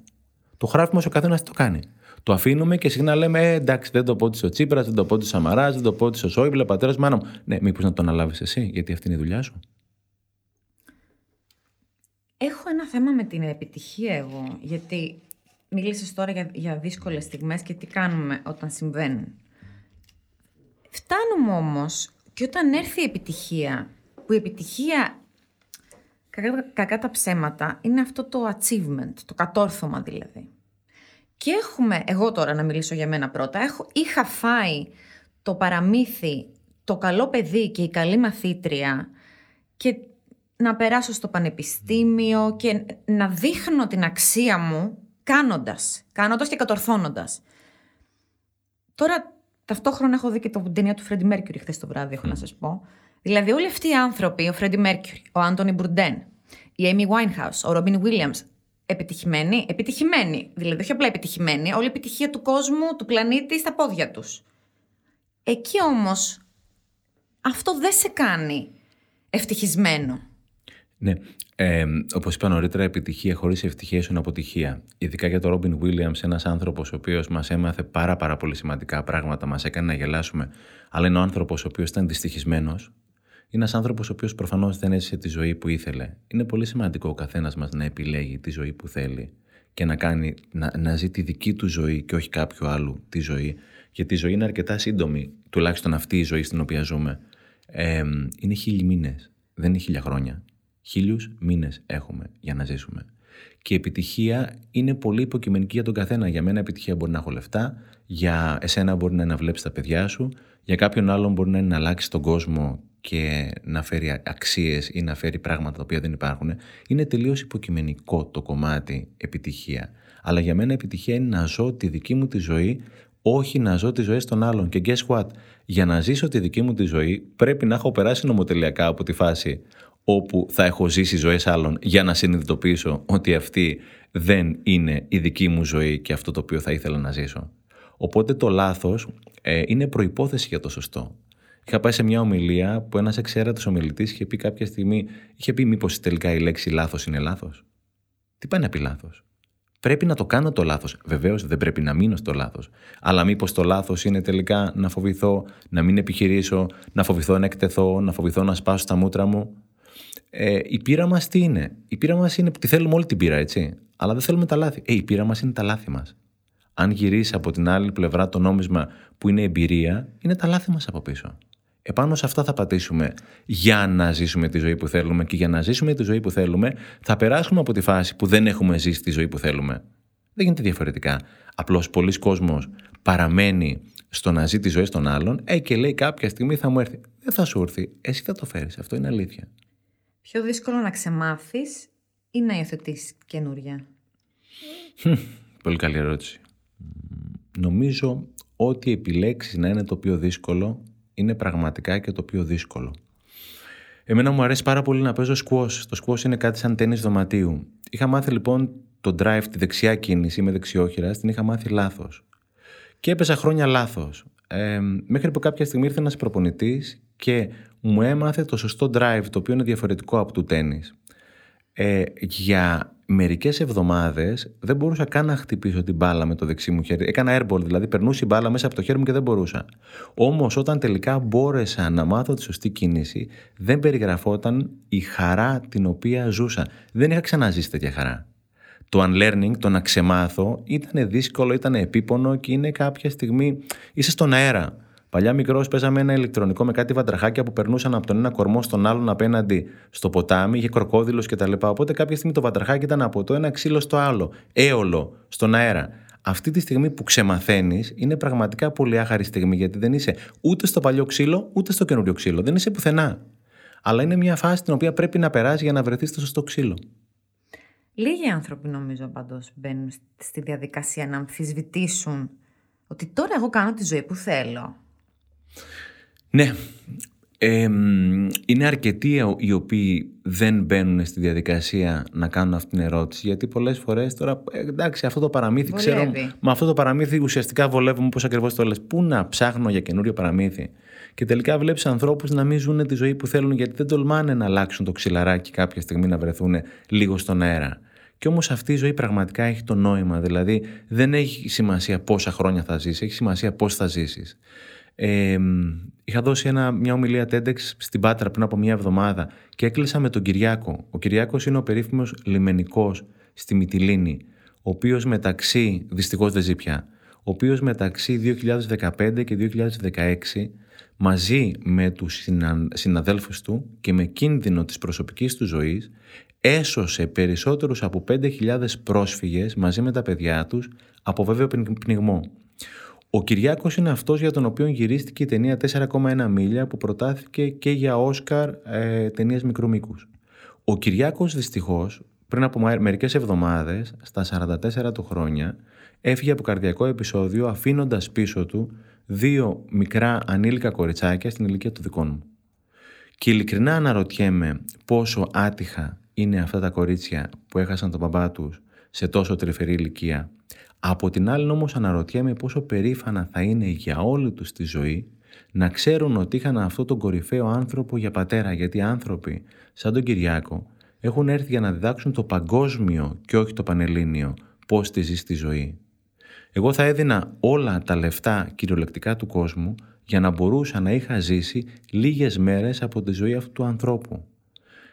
Το χωράφι μας ο καθένας το κάνει. Το αφήνουμε και συχνά λέμε ε, εντάξει, δεν το πω ο Τσίπρας, δεν το πω ο Σαμαράς, δεν το πω ο Σόιμπλε, πατέρας μάνα μου. Ναι, μήπως να το αναλάβεις εσύ, γιατί αυτή είναι η δουλειά σου. Έχω ένα θέμα με την επιτυχία εγώ, γιατί μίλησες τώρα για, για δύσκολες στιγμές και τι κάνουμε όταν συμβαίνουν. Φτάνουμε όμως και όταν έρθει η επιτυχία, που η επιτυχία, κακά, κακά τα ψέματα, είναι αυτό το achievement, το κατόρθωμα δηλαδή. Και έχουμε, εγώ τώρα να μιλήσω για μένα πρώτα, έχω, είχα φάει το παραμύθι, το καλό παιδί και η καλή μαθήτρια και να περάσω στο πανεπιστήμιο και να δείχνω την αξία μου κάνοντας, κάνοντας και κατορθώνοντας. Τώρα Ταυτόχρονα έχω δει και την ταινία του Φρέντι Μέρκιουρι χθες το βράδυ, έχω να σας πω. Δηλαδή, όλοι αυτοί οι άνθρωποι, ο Φρέντι Μέρκιουρι, ο Άντωνι Μπρουντέν, η Amy Winehouse, ο Ρόμπιν Βίλιαμ, επιτυχημένοι, επιτυχημένοι. Δηλαδή, όχι απλά επιτυχημένοι, όλη η επιτυχία του κόσμου, του πλανήτη στα πόδια τους. Εκεί όμως, αυτό δεν σε κάνει ευτυχισμένο. Ναι. Ε, Όπως είπα νωρίτερα, επιτυχία χωρίς ευτυχία είναι αποτυχία. Ειδικά για τον Ρόμπιν Βίλιαμ, ένας άνθρωπος ο οποίος μας έμαθε πάρα, πάρα πολύ σημαντικά πράγματα, μας έκανε να γελάσουμε, αλλά είναι ο άνθρωπος ο οποίος ήταν δυστυχισμένος. Είναι ένας άνθρωπος ο οποίος προφανώς δεν έζησε τη ζωή που ήθελε. Είναι πολύ σημαντικό ο καθένας μας να επιλέγει τη ζωή που θέλει και να, κάνει, να, να ζει τη δική του ζωή και όχι κάποιου άλλου τη ζωή. Γιατί η ζωή είναι αρκετά σύντομη, τουλάχιστον αυτή η ζωή στην οποία ζούμε. Ε, είναι χίλιοι μήνες, δεν είναι χίλια χρόνια. Χίλιους μήνες έχουμε για να ζήσουμε. Και η επιτυχία είναι πολύ υποκειμενική για τον καθένα. Για μένα επιτυχία μπορεί να έχω λεφτά, για εσένα μπορεί να είναι να βλέπεις τα παιδιά σου, για κάποιον άλλον μπορεί να είναι να αλλάξεις τον κόσμο και να φέρει αξίες ή να φέρει πράγματα τα οποία δεν υπάρχουν. Είναι τελείως υποκειμενικό το κομμάτι επιτυχία. Αλλά για μένα επιτυχία είναι να ζω τη δική μου τη ζωή όχι να ζω τη ζωή των άλλων. Και guess what, για να ζήσω τη δική μου τη ζωή πρέπει να έχω περάσει νομοτελειακά από τη φάση όπου θα έχω ζήσει ζωές άλλων για να συνειδητοποιήσω ότι αυτή δεν είναι η δική μου ζωή και αυτό το οποίο θα ήθελα να ζήσω. Οπότε το λάθος ε, είναι προϋπόθεση για το σωστό. Είχα πάει σε μια ομιλία που ένας εξαίρετος ομιλητής είχε πει κάποια στιγμή, είχε πει μήπως τελικά η λέξη λάθος είναι λάθος. Τι πάει να πει λάθος; Πρέπει να το κάνω το λάθος. Βεβαίως δεν πρέπει να μείνω στο λάθος. Αλλά μήπως το λάθος είναι τελικά να φοβηθώ, να μην επιχειρήσω, να φοβηθώ να εκτεθώ, να φοβηθώ να σπάσω τα μούτρα μου; Ε, η πείρα μας τι είναι; Η πείρα μας είναι που τη θέλουμε όλη την πείρα, έτσι. Αλλά δεν θέλουμε τα λάθη. Ε, η πείρα μας είναι τα λάθη μας. Αν γυρίσεις από την άλλη πλευρά το νόμισμα που είναι εμπειρία, είναι τα λάθη μας από πίσω. Επάνω σε αυτά θα πατήσουμε για να ζήσουμε τη ζωή που θέλουμε και για να ζήσουμε τη ζωή που θέλουμε θα περάσουμε από τη φάση που δεν έχουμε ζήσει τη ζωή που θέλουμε. Δεν γίνεται διαφορετικά. Απλώς πολλοί κόσμος παραμένει στο να ζει τη ζωή των άλλων ε, και λέει κάποια στιγμή θα μου έρθει. Δεν θα σου έρθει. Εσύ θα το φέρεις. Αυτό είναι αλήθεια. Πιο δύσκολο να ξεμάθεις ή να υιοθετήσεις καινούρια; Πολύ καλή ερώτηση. Νομίζω ότι επιλέξεις να είναι το πιο δύσκολο είναι πραγματικά και το πιο δύσκολο. Εμένα μου αρέσει πάρα πολύ να παίζω squash. Το squash είναι κάτι σαν τέννη δωματίου. Είχα μάθει λοιπόν το drive, τη δεξιά κίνηση με δεξιόχειρα, την είχα μάθει λάθος. Και έπαιζα χρόνια λάθος. Ε, μέχρι που κάποια στιγμή ήρθε ένας προπονητής και μου έμαθε το σωστό drive, το οποίο είναι διαφορετικό από του τέννη. Ε, για μερικές εβδομάδες δεν μπορούσα καν να χτυπήσω την μπάλα με το δεξί μου χέρι. Έκανα airball, δηλαδή περνούσε η μπάλα μέσα από το χέρι μου και δεν μπορούσα. Όμως όταν τελικά μπόρεσα να μάθω τη σωστή κίνηση, δεν περιγραφόταν η χαρά την οποία ζούσα. Δεν είχα ξαναζήσει τέτοια χαρά. Το unlearning, το να ξεμάθω, ήταν δύσκολο, ήταν επίπονο και είναι κάποια στιγμή, είσαι στον αέρα. Παλιά μικρό παίζαμε ένα ηλεκτρονικό με κάτι βαντραχάκια που περνούσαν από τον ένα κορμό στον άλλον απέναντι στο ποτάμι, είχε κροκόδηλος κτλ. Οπότε κάποια στιγμή το βαντραχάκι ήταν από το ένα ξύλο στο άλλο, έολο, στον αέρα. Αυτή τη στιγμή που ξεμαθαίνεις είναι πραγματικά πολύ άχαρη στιγμή γιατί δεν είσαι ούτε στο παλιό ξύλο ούτε στο καινούριο ξύλο. Δεν είσαι πουθενά. Αλλά είναι μια φάση την οποία πρέπει να περάσει για να βρεθείς στο σωστό ξύλο. Λίγοι άνθρωποι νομίζω πάντω μπαίνουν στη διαδικασία να αμφισβητήσουν ότι τώρα εγώ κάνω τη ζωή που θέλω. Ναι. είναι αρκετοί οι οποίοι δεν μπαίνουν στη διαδικασία να κάνουν αυτή την ερώτηση γιατί πολλές φορές τώρα ε, εντάξει αυτό το παραμύθι Βολεύει. ξέρω με αυτό το παραμύθι ουσιαστικά βολεύουμε πώς ακριβώς το λες πού να ψάχνω για καινούριο παραμύθι; Και τελικά βλέπεις ανθρώπους να μην ζουν τη ζωή που θέλουν γιατί δεν τολμάνε να αλλάξουν το ξυλαράκι κάποια στιγμή να βρεθούν λίγο στον αέρα και όμως αυτή η ζωή πραγματικά έχει το νόημα δηλαδή δεν έχει σημασία πόσα χρόνια θα ζήσεις έχει σημασία πώς θα ζήσεις ε, είχα δώσει ένα, μια ομιλία TEDx στην Πάτρα πριν από μια εβδομάδα και έκλεισα με τον Κυριάκο. Ο Κυριάκος είναι ο περίφημος λιμενικός στη Μυτιλίνη, ο οποίος μεταξύ, δυστυχώς δεν ζει πια, ο οποίος μεταξύ 2015 και 2016 μαζί με τους συνα, συναδέλφους του και με κίνδυνο της προσωπικής του ζωής έσωσε περισσότερους από 5.000 πρόσφυγες μαζί με τα παιδιά τους από βέβαιο πνιγμό. Ο Κυριάκος είναι αυτός για τον οποίο γυρίστηκε η ταινία 4,1 μίλια που προτάθηκε και για Όσκαρ ε, ταινίε μικρού μήκους. Ο Κυριάκος δυστυχώς πριν από μερικές εβδομάδες, στα 44 του χρόνια, έφυγε από καρδιακό επεισόδιο αφήνοντας πίσω του δύο μικρά ανήλικα κοριτσάκια στην ηλικία του δικών μου. Και ειλικρινά αναρωτιέμαι πόσο άτυχα είναι αυτά τα κορίτσια που έχασαν τον μπαμπά τους σε τόσο τρυφερή ηλικία από την άλλη όμως αναρωτιέμαι πόσο περήφανα θα είναι για όλη τους τη ζωή να ξέρουν ότι είχαν αυτόν τον κορυφαίο άνθρωπο για πατέρα γιατί άνθρωποι σαν τον Κυριάκο έχουν έρθει για να διδάξουν το παγκόσμιο και όχι το πανελλήνιο πώς τη ζει τη ζωή. Εγώ θα έδινα όλα τα λεφτά κυριολεκτικά του κόσμου για να μπορούσα να είχα ζήσει λίγες μέρες από τη ζωή αυτού του ανθρώπου.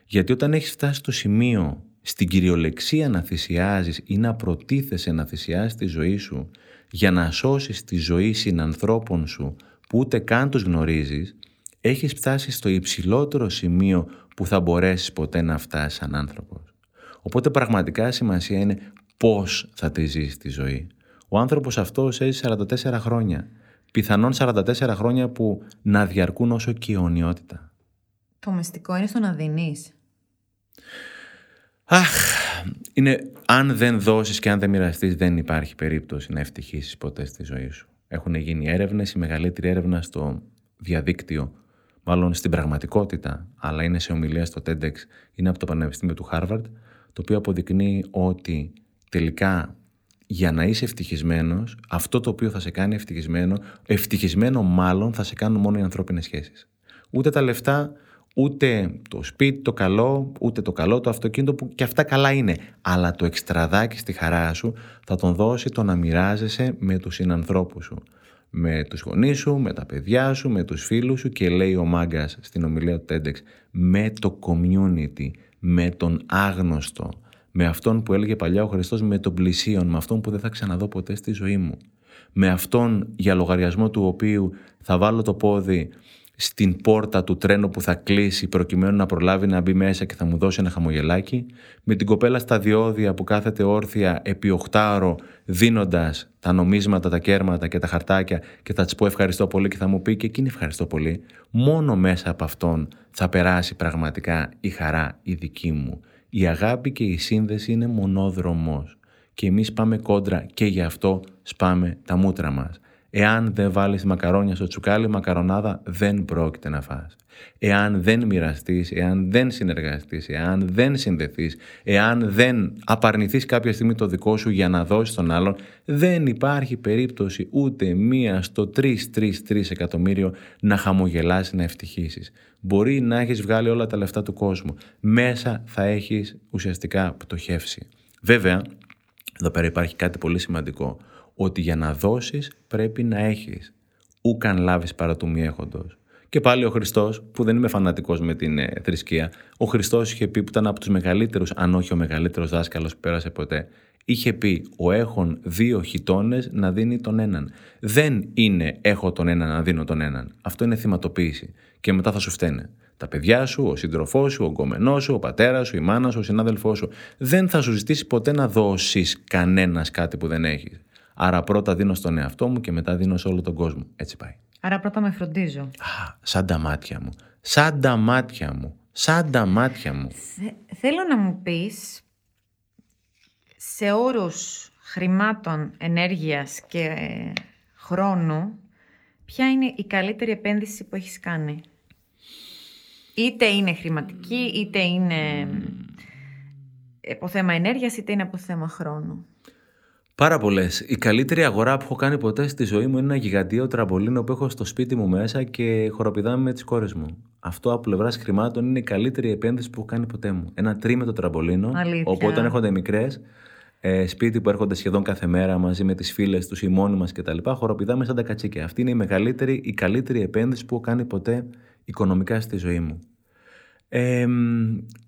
Γιατί όταν έχεις φτάσει στο σημείο στην κυριολεξία να θυσιάζεις ή να προτίθεσαι να θυσιάσεις τη ζωή σου για να σώσεις τη ζωή συνανθρώπων σου που ούτε καν τους γνωρίζεις, έχεις φτάσει στο υψηλότερο σημείο που θα μπορέσεις ποτέ να φτάσεις σαν άνθρωπος. Οπότε πραγματικά σημασία είναι πώς θα τη ζήσεις τη ζωή. Ο άνθρωπος αυτός έζησε 44 χρόνια. Πιθανόν 44 χρόνια που να διαρκούν όσο και η αιωνιότητα. Το μυστικό είναι στο να δίνεις. Αχ, είναι, αν δεν δώσεις και αν δεν μοιραστείς δεν υπάρχει περίπτωση να ευτυχήσεις ποτέ στη ζωή σου. Έχουν γίνει έρευνες, η μεγαλύτερη έρευνα στο διαδίκτυο, μάλλον στην πραγματικότητα, αλλά είναι σε ομιλία στο TEDx, είναι από το Πανεπιστήμιο του Harvard, το οποίο αποδεικνύει ότι τελικά για να είσαι ευτυχισμένος, αυτό το οποίο θα σε κάνει ευτυχισμένο, ευτυχισμένο μάλλον θα σε κάνουν μόνο οι ανθρώπινες σχέσεις. Ούτε τα λεφτά, ούτε το σπίτι το καλό, ούτε το καλό το αυτοκίνητο που και αυτά καλά είναι. Αλλά το εξτραδάκι στη χαρά σου θα τον δώσει το να μοιράζεσαι με τους συνανθρώπους σου. Με τους γονείς σου, με τα παιδιά σου, με τους φίλους σου και λέει ο Μάγκας στην ομιλία του TEDx με το community, με τον άγνωστο, με αυτόν που έλεγε παλιά ο Χριστός με τον πλησίον, με αυτόν που δεν θα ξαναδώ ποτέ στη ζωή μου. Με αυτόν για λογαριασμό του οποίου θα βάλω το πόδι στην πόρτα του τρένου που θα κλείσει προκειμένου να προλάβει να μπει μέσα και θα μου δώσει ένα χαμογελάκι, με την κοπέλα στα διόδια που κάθεται όρθια επί οχτάωρο δίνοντας τα νομίσματα, τα κέρματα και τα χαρτάκια και θα της πω ευχαριστώ πολύ και θα μου πει και εκείνη ευχαριστώ πολύ, μόνο μέσα από αυτόν θα περάσει πραγματικά η χαρά η δική μου. Η αγάπη και η σύνδεση είναι μονόδρομος και εμείς πάμε κόντρα και γι' αυτό σπάμε τα μούτρα μας. Εάν δεν βάλεις μακαρόνια στο τσουκάλι, μακαρονάδα δεν πρόκειται να φας. Εάν δεν μοιραστείς, εάν δεν συνεργαστείς, εάν δεν συνδεθείς, εάν δεν απαρνηθείς κάποια στιγμή το δικό σου για να δώσεις τον άλλον, δεν υπάρχει περίπτωση ούτε μία στο 3-3-3 εκατομμύριο να χαμογελάσει, να ευτυχήσεις. Μπορεί να έχεις βγάλει όλα τα λεφτά του κόσμου. Μέσα θα έχεις ουσιαστικά πτωχεύσει. Βέβαια, εδώ πέρα υπάρχει κάτι πολύ σημαντικό ότι για να δώσεις πρέπει να έχεις. Ούκαν λάβεις παρά του μη έχοντος. Και πάλι ο Χριστός, που δεν είμαι φανατικός με την ε, θρησκεία, ο Χριστός είχε πει που ήταν από τους μεγαλύτερους, αν όχι ο μεγαλύτερος δάσκαλος που πέρασε ποτέ, είχε πει ο έχων δύο χιτώνες να δίνει τον έναν. Δεν είναι έχω τον έναν να δίνω τον έναν. Αυτό είναι θυματοποίηση. Και μετά θα σου φταίνε. Τα παιδιά σου, ο σύντροφός σου, ο γκομενός σου, ο πατέρας σου, η μάνα σου, ο συνάδελφός σου. Δεν θα σου ζητήσει ποτέ να δώσεις κανένας κάτι που δεν έχεις. Άρα πρώτα δίνω στον εαυτό μου και μετά δίνω σε όλο τον κόσμο. Έτσι πάει. Άρα πρώτα με φροντίζω. Α, σαν τα μάτια μου. Σαν τα μάτια μου. Σαν τα μάτια μου. θέλω να μου πεις σε όρους χρημάτων, ενέργειας και χρόνου ποια είναι η καλύτερη επένδυση που έχεις κάνει; Είτε είναι χρηματική, είτε είναι από θέμα ενέργειας, είτε είναι από θέμα χρόνου. Πάρα πολλές. Η καλύτερη αγορά που έχω κάνει ποτέ στη ζωή μου είναι ένα γιγάντιο τραμπολίνο που έχω στο σπίτι μου μέσα και χοροπηδάμε με τις κόρες μου. Αυτό από πλευράς χρημάτων είναι η καλύτερη επένδυση που έχω κάνει ποτέ μου. Ένα τρίμετρο τραμπολίνο, Αλήθεια. όπου όταν έρχονται μικρές, ε, σπίτι που έρχονται σχεδόν κάθε μέρα μαζί με τις φίλες τους ή μόνοι μας κτλ. Χοροπηδάμε σαν τα κατσίκια. Αυτή είναι η μεγαλύτερη, η καλύτερη επένδυση που έχω κάνει ποτέ οικονομικά στη ζωή μου. Ε,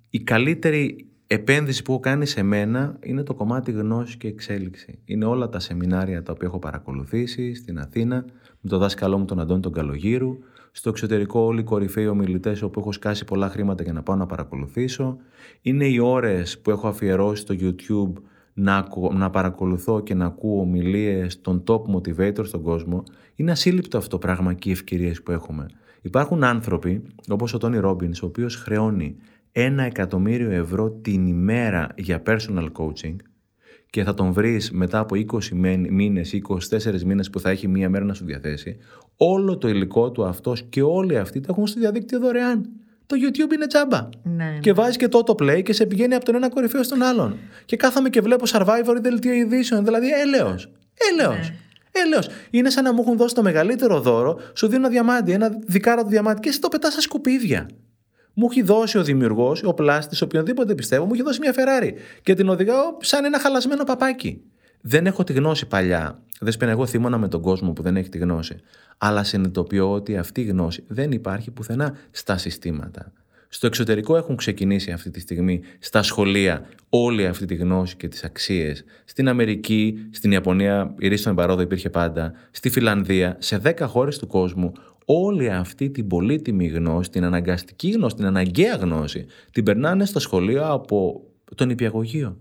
η καλύτερη επένδυση που έχω κάνει σε μένα είναι το κομμάτι γνώση και εξέλιξη. Είναι όλα τα σεμινάρια τα οποία έχω παρακολουθήσει στην Αθήνα με τον δάσκαλό μου τον Αντώνη τον Καλογύρου, στο εξωτερικό όλοι οι κορυφαίοι ομιλητές όπου έχω σκάσει πολλά χρήματα για να πάω να παρακολουθήσω. Είναι οι ώρες που έχω αφιερώσει στο YouTube να, να παρακολουθώ και να ακούω ομιλίες των top motivators στον κόσμο. Είναι ασύλληπτο αυτό το πράγμα και οι ευκαιρίες που έχουμε. Υπάρχουν άνθρωποι, όπως ο Τόνι Ρόμπιν, ο οποίος χρεώνει ένα εκατομμύριο ευρώ την ημέρα για personal coaching και θα τον βρεις μετά από 20 μήνες ή 24 μήνες που θα έχει μία μέρα να σου διαθέσει, όλο το υλικό του αυτός και όλοι αυτοί τα έχουν στο διαδίκτυο δωρεάν. Το YouTube είναι τσάμπα. Ναι. Και βάζει και το play και σε πηγαίνει από τον ένα κορυφαίο στον άλλον. Και κάθαμε και βλέπω Survivor ή δελτίο ειδήσεων. Δηλαδή, έλεος. Έλεος. Ναι. Έλεος. Είναι σαν να μου έχουν δώσει το μεγαλύτερο δώρο, σου δίνω ένα διαμάντι, ένα δικάρα του διαμάντι και εσύ το πετάς στα σκουπίδια. Μου έχει δώσει ο δημιουργός, ο πλάστης, οποιονδήποτε πιστεύω, μου έχει δώσει μια Ferrari και την οδηγάω σαν ένα χαλασμένο παπάκι. Δεν έχω τη γνώση παλιά. Δεν εγώ θύμωνα με τον κόσμο που δεν έχει τη γνώση. Αλλά συνειδητοποιώ ότι αυτή η γνώση δεν υπάρχει πουθενά στα συστήματα. Στο εξωτερικό έχουν ξεκινήσει αυτή τη στιγμή στα σχολεία όλη αυτή τη γνώση και τις αξίες. Στην Αμερική, στην Ιαπωνία, η ρίση των εμπαρόδο υπήρχε πάντα. Στη Φιλανδία, σε 10 χώρες του κόσμου όλη αυτή την πολύτιμη γνώση, την αναγκαστική γνώση, την αναγκαία γνώση, την περνάνε στα σχολεία από τον υπηαγωγείο.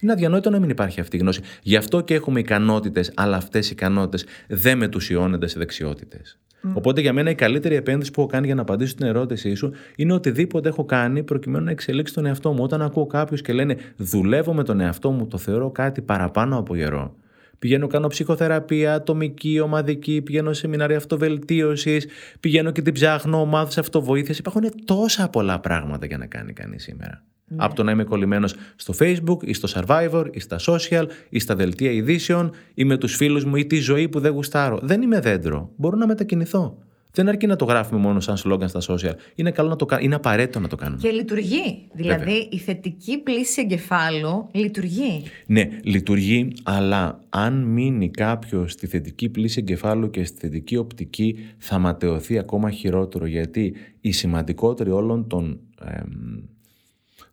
Είναι αδιανόητο να μην υπάρχει αυτή η γνώση. Γι' αυτό και έχουμε ικανότητες, αλλά αυτές οι ικανότητες δεν μετουσιώνονται σε δεξιότητες. Οπότε για μένα η καλύτερη επένδυση που έχω κάνει για να απαντήσω στην ερώτησή σου είναι οτιδήποτε έχω κάνει προκειμένου να εξελίξει τον εαυτό μου. Όταν ακούω κάποιου και λένε Δουλεύω με τον εαυτό μου, το θεωρώ κάτι παραπάνω από γερό. Πηγαίνω, κάνω ψυχοθεραπεία, ατομική, ομαδική, πηγαίνω σε σεμινάρια αυτοβελτίωσης, πηγαίνω και την ψάχνω, ομάδες αυτοβοήθειας. Υπάρχουν τόσα πολλά πράγματα για να κάνει κανείς σήμερα. Ναι. Από το να είμαι κολλημένος στο Facebook ή στο Survivor ή στα social ή στα δελτία ειδήσεων ή με τους φίλους μου ή τη ζωή που δεν γουστάρω. Δεν είμαι δέντρο. Μπορώ να μετακινηθώ. Δεν αρκεί να το γράφουμε μόνο σαν σλόγκαν στα social. Είναι, καλό να το, είναι απαραίτητο να το κάνουμε. Και λειτουργεί. Δηλαδή η θετική πλύση εγκεφάλου λειτουργεί. Ναι, λειτουργεί, αλλά αν μείνει κάποιος στη θετική πλύση εγκεφάλου και στη θετική οπτική, θα ματαιωθεί ακόμα χειρότερο. Γιατί η σημαντικότερη όλων των,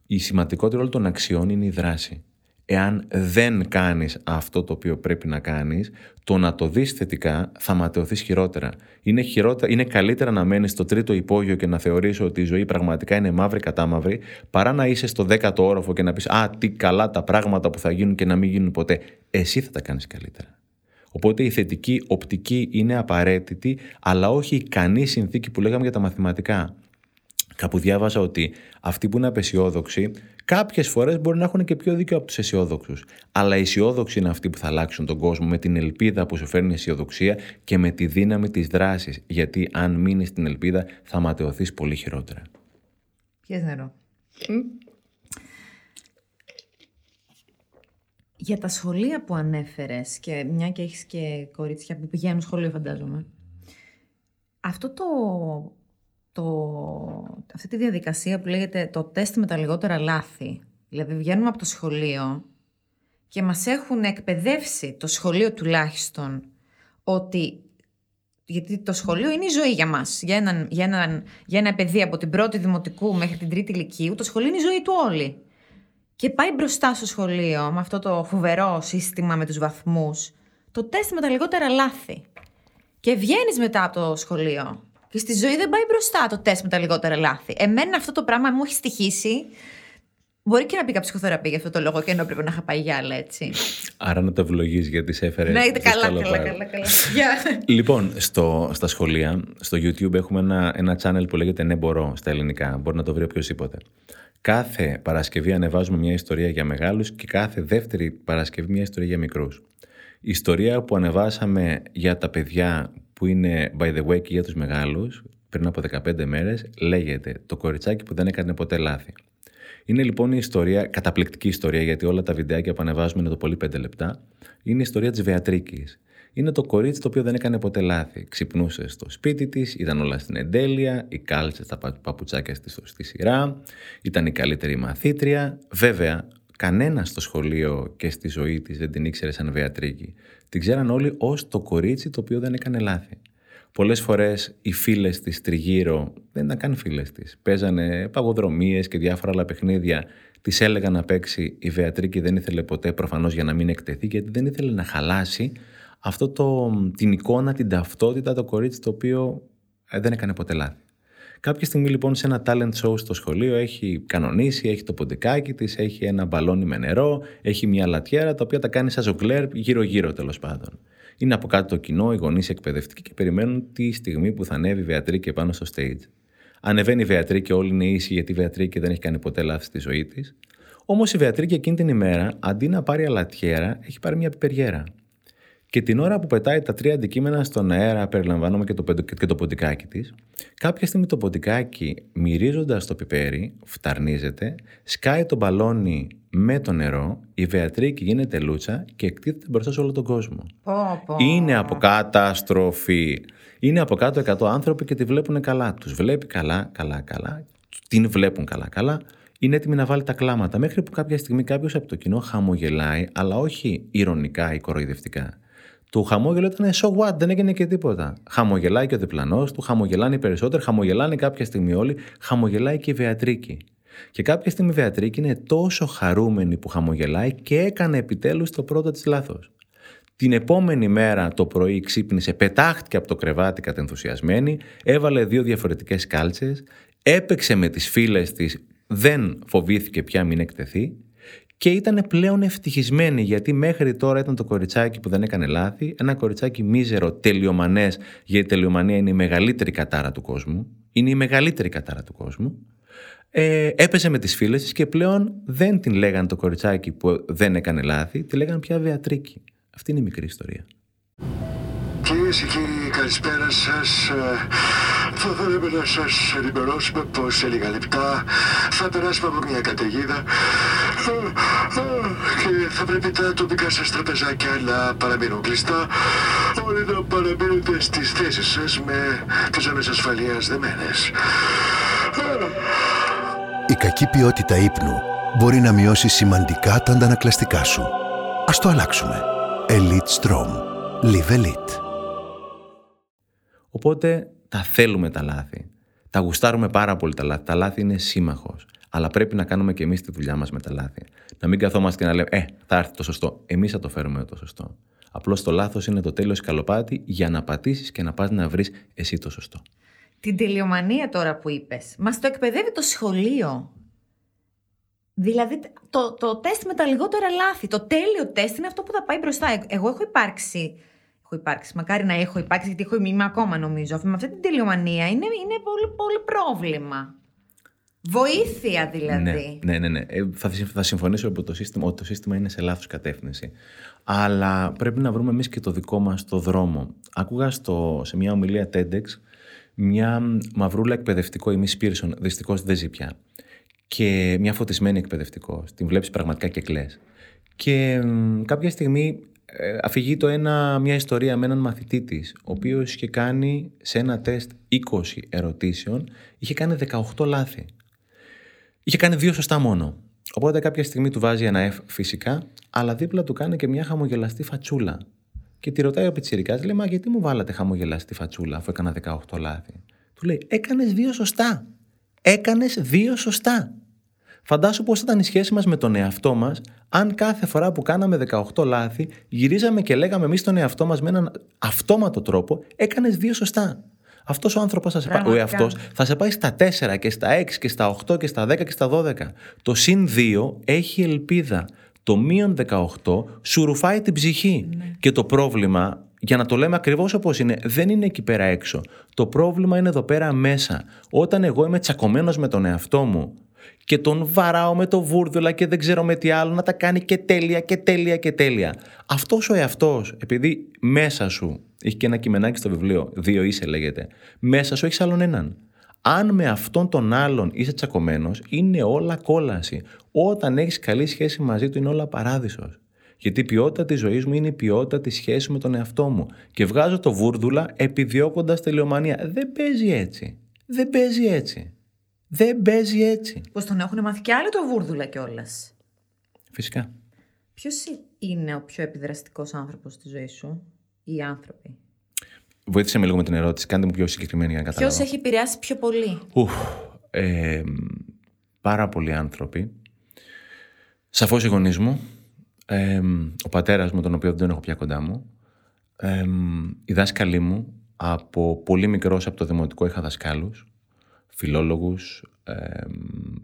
η σημαντικότερη όλων των αξιών είναι η δράση εάν δεν κάνεις αυτό το οποίο πρέπει να κάνεις, το να το δεις θετικά θα ματαιωθείς χειρότερα. Είναι, χειρότερα, είναι καλύτερα να μένεις στο τρίτο υπόγειο και να θεωρείς ότι η ζωή πραγματικά είναι μαύρη κατά μαύρη, παρά να είσαι στο δέκατο όροφο και να πεις «Α, τι καλά τα πράγματα που θα γίνουν και να μην γίνουν ποτέ». Εσύ θα τα κάνεις καλύτερα. Οπότε η θετική οπτική είναι απαραίτητη, αλλά όχι ικανή συνθήκη που λέγαμε για τα μαθηματικά. Κάπου διάβαζα ότι αυτοί που είναι απεσιόδοξοι Κάποιες φορές μπορεί να έχουν και πιο δίκιο από τους αισιόδοξους. Αλλά οι αισιόδοξοι είναι αυτοί που θα αλλάξουν τον κόσμο με την ελπίδα που σου φέρνει η αισιοδοξία και με τη δύναμη της δράσης. Γιατί αν μείνεις στην ελπίδα, θα ματαιωθείς πολύ χειρότερα. Πιες νερό. Για τα σχολεία που ανέφερες και μια και έχεις και κορίτσια που πηγαίνουν σχολείο φαντάζομαι. Αυτό το το, αυτή τη διαδικασία που λέγεται το τεστ με τα λιγότερα λάθη. Δηλαδή βγαίνουμε από το σχολείο και μας έχουν εκπαιδεύσει το σχολείο τουλάχιστον ότι γιατί το σχολείο είναι η ζωή για μας. Για, έναν, για, έναν, για ένα παιδί από την πρώτη δημοτικού μέχρι την τρίτη ηλικίου, το σχολείο είναι η ζωή του όλη. Και πάει μπροστά στο σχολείο με αυτό το φοβερό σύστημα με τους βαθμούς, το τεστ με τα λιγότερα λάθη. Και βγαίνεις μετά από το σχολείο και στη ζωή δεν πάει μπροστά το τεστ με τα λιγότερα λάθη. Εμένα αυτό το πράγμα μου έχει στοιχήσει. Μπορεί και να πήγα ψυχοθεραπεία για αυτό το λόγο και ενώ πρέπει να είχα πάει για άλλα, έτσι. Άρα να το ευλογείς γιατί σε έφερε. Ναι, καλά, καλά, καλά, καλά, καλά. λοιπόν, στο, στα σχολεία, στο YouTube έχουμε ένα, ένα channel που λέγεται Ναι, μπορώ στα ελληνικά. Μπορεί να το βρει οποιοδήποτε. Κάθε Παρασκευή ανεβάζουμε μια ιστορία για μεγάλους και κάθε δεύτερη Παρασκευή μια ιστορία για μικρούς. Η ιστορία που ανεβάσαμε για τα παιδιά που είναι by the way και για τους μεγάλους, πριν από 15 μέρες, λέγεται «Το κοριτσάκι που δεν έκανε ποτέ λάθη». Είναι λοιπόν η ιστορία, καταπληκτική ιστορία, γιατί όλα τα βιντεάκια που ανεβάζουμε είναι το πολύ 5 λεπτά. Είναι η ιστορία της Βεατρίκης. Είναι το κορίτσι το οποίο δεν έκανε ποτέ λάθη. Ξυπνούσε στο σπίτι της, ήταν όλα στην εντέλεια, η κάλτσες τα παπουτσάκια τη στη σειρά, ήταν η καλύτερη μαθήτρια. Βέβαια, κανένα στο σχολείο και στη ζωή της δεν την ήξερε σαν Βεατρίκη. Την ξέραν όλοι ως το κορίτσι το οποίο δεν έκανε λάθη. Πολλές φορές οι φίλες της τριγύρω δεν ήταν καν φίλες της. Παίζανε παγοδρομίες και διάφορα άλλα παιχνίδια. Της έλεγαν να παίξει. Η Βεατρίκη δεν ήθελε ποτέ προφανώς για να μην εκτεθεί, γιατί δεν ήθελε να χαλάσει αυτό το, την εικόνα, την ταυτότητα, το κορίτσι το οποίο ε, δεν έκανε ποτέ λάθη. Κάποια στιγμή λοιπόν σε ένα talent show στο σχολείο έχει κανονίσει, έχει το ποντικάκι της, έχει ένα μπαλόνι με νερό, έχει μια λατιέρα τα οποία τα κάνει σαν ζογκλέρ γύρω-γύρω τέλος πάντων. Είναι από κάτω το κοινό, οι γονείς εκπαιδευτικοί και περιμένουν τη στιγμή που θα ανέβει η Βεατρίκη επάνω στο stage. Ανεβαίνει η Βεατρίκη, όλοι είναι ίσοι γιατί η Βεατρίκη δεν έχει κάνει ποτέ λάθη στη ζωή της. Όμως η Βεατρίκη εκείνη την ημέρα, αντί να πάρει αλατιέρα, έχει πάρει μια πιπεριέρα. Και την ώρα που πετάει τα τρία αντικείμενα στον αέρα, περιλαμβάνομαι και το, και το ποντικάκι της, κάποια στιγμή το ποντικάκι, μυρίζοντας το πιπέρι, φταρνίζεται, σκάει το μπαλόνι με το νερό, η Βεατρίκη γίνεται λούτσα και εκτίθεται μπροστά σε όλο τον κόσμο. Είναι από καταστροφή. Είναι από κάτω 100 άνθρωποι και τη βλέπουν καλά. Τους βλέπει καλά, καλά, καλά. Την βλέπουν καλά, καλά. Είναι έτοιμη να βάλει τα κλάματα. Μέχρι που κάποια στιγμή κάποιος από το κοινό χαμογελάει, αλλά όχι ηρωνικά ή κοροϊδευτικά. Του χαμόγελο ήταν so what, δεν έγινε και τίποτα. Χαμογελάει και ο διπλανός του, χαμογελάνε οι περισσότεροι, χαμογελάνε κάποια στιγμή όλοι, χαμογελάει και η Βεατρίκη. Και κάποια στιγμή η Βεατρίκη είναι τόσο χαρούμενη που χαμογελάει και έκανε επιτέλους το πρώτο της λάθος. Την επόμενη μέρα το πρωί ξύπνησε, πετάχτηκε από το κρεβάτι κατενθουσιασμένη, έβαλε δύο διαφορετικές κάλτσες, έπαιξε με τις φίλες της, δεν φοβήθηκε πια μην εκτεθεί και ήταν πλέον ευτυχισμένη γιατί μέχρι τώρα ήταν το κοριτσάκι που δεν έκανε λάθη, ένα κοριτσάκι μίζερο, τελειομανές, γιατί η τελειομανία είναι η μεγαλύτερη κατάρα του κόσμου. Είναι η μεγαλύτερη κατάρα του κόσμου. Ε, έπεσε με τις φίλες της και πλέον δεν την λέγανε το κοριτσάκι που δεν έκανε λάθη, τη λέγανε πια Βεατρίκη. Αυτή είναι η μικρή ιστορία. Κυρίες και κύριοι, καλησπέρα σας. Θα θέλαμε να σας ενημερώσουμε πως σε λίγα λεπτά θα περάσουμε από μια καταιγίδα και θα πρέπει τα τοπικά σας τραπεζάκια να παραμείνουν κλειστά. Όλοι να παραμείνετε στις θέσεις σας με τις ζώνε ασφαλείας δεμένες. Η κακή ποιότητα ύπνου μπορεί να μειώσει σημαντικά τα αντανακλαστικά σου. Ας το αλλάξουμε. Elite Strom. Live Elite. Οπότε τα θέλουμε τα λάθη. Τα γουστάρουμε πάρα πολύ τα λάθη. Τα λάθη είναι σύμμαχος. Αλλά πρέπει να κάνουμε και εμείς τη δουλειά μας με τα λάθη. Να μην καθόμαστε και να λέμε Ε, θα έρθει το σωστό. Εμείς θα το φέρουμε το σωστό. Απλώς το λάθος είναι το τέλο σκαλοπάτι για να πατήσεις και να πας να βρεις εσύ το σωστό. Την τελειομανία τώρα που είπες, μας το εκπαιδεύει το σχολείο. Δηλαδή το, το τεστ με τα λιγότερα λάθη, το τέλειο τεστ είναι αυτό που θα πάει μπροστά. Ε- Εγώ έχω υπάρξει, έχω υπάρξει, μακάρι να έχω υπάρξει γιατί έχω είμαι ακόμα νομίζω, με αυτή την τελειομανία είναι, είναι πολύ, πολύ πρόβλημα. Βοήθεια δηλαδή. Ναι, ναι, ναι. ναι. Ε, θα, θα συμφωνήσω ότι το, σύστημα, ότι το σύστημα είναι σε λάθος κατεύθυνση. Αλλά πρέπει να βρούμε εμείς και το δικό μας το δρόμο. Άκουγα στο, σε μια ομιλία TEDx μια μαυρούλα εκπαιδευτικό, η Miss Pearson, δυστυχώς δεν ζει πια. Και μια φωτισμένη εκπαιδευτικό. Την βλέπεις πραγματικά και κλαις. Και μ, κάποια στιγμή ε, αφηγεί το ένα, μια ιστορία με έναν μαθητή της, ο οποίος είχε κάνει σε ένα τεστ 20 ερωτήσεων, είχε κάνει 18 λάθη. Είχε κάνει δύο σωστά μόνο. Οπότε κάποια στιγμή του βάζει ένα F φυσικά, αλλά δίπλα του κάνει και μια χαμογελαστή φατσούλα. Και τη ρωτάει ο Πιτσιρικάς, λέει, μα γιατί μου βάλατε χαμογελαστή φατσούλα αφού έκανα 18 λάθη; Του λέει, έκανες δύο σωστά. Έκανες δύο σωστά. Φαντάσου πώς ήταν η σχέση μας με τον εαυτό μας αν κάθε φορά που κάναμε 18 λάθη γυρίζαμε και λέγαμε εμείς τον εαυτό μας με έναν αυτόματο τρόπο έκανες δύο σωστά. Αυτός ο άνθρωπος θα σε πάει, ο Πραγματικά. εαυτός θα σε πάει στα 4 και στα 6 και στα 8 και στα 10 και στα 12. Το συν 2 έχει ελπίδα. Το μείον 18 σου ρουφάει την ψυχή. Και το πρόβλημα, για να το λέμε ακριβώς όπως είναι, δεν είναι εκεί πέρα έξω. Το πρόβλημα είναι εδώ πέρα μέσα. Όταν εγώ είμαι τσακωμένος με τον εαυτό μου και τον βαράω με το βούρδουλα και δεν ξέρω με τι άλλο να τα κάνει και τέλεια και τέλεια και τέλεια. Αυτός ο εαυτός, επειδή μέσα σου, έχει και ένα κειμενάκι στο βιβλίο, δύο είσαι λέγεται, μέσα σου έχεις άλλον έναν. Αν με αυτόν τον άλλον είσαι τσακωμένος, είναι όλα κόλαση. Όταν έχεις καλή σχέση μαζί του, είναι όλα παράδεισος. Γιατί η ποιότητα της ζωής μου είναι η ποιότητα της σχέσης με τον εαυτό μου. Και βγάζω το βούρδουλα επιδιώκοντας τελειομανία. Δεν παίζει έτσι. Δεν παίζει έτσι. Δεν παίζει έτσι. Πως τον έχουν μάθει και άλλοι το βούρδουλα κιόλας. Φυσικά. Ποιος είναι ο πιο επιδραστικός άνθρωπος στη ζωή σου, οι άνθρωποι; Βοήθησε με λίγο με την ερώτηση. Κάντε μου πιο συγκεκριμένη για να καταλάβω. Ποιος έχει επηρεάσει πιο πολύ; Ουφ, ε, πάρα πολλοί άνθρωποι. Σαφώς οι γονείς μου, ε, ο πατέρας μου, τον οποίο δεν έχω πια κοντά μου, ε, οι δάσκαλοι μου, από πολύ μικρός από το δημοτικό είχα δασκάλους, φιλόλογους, ε,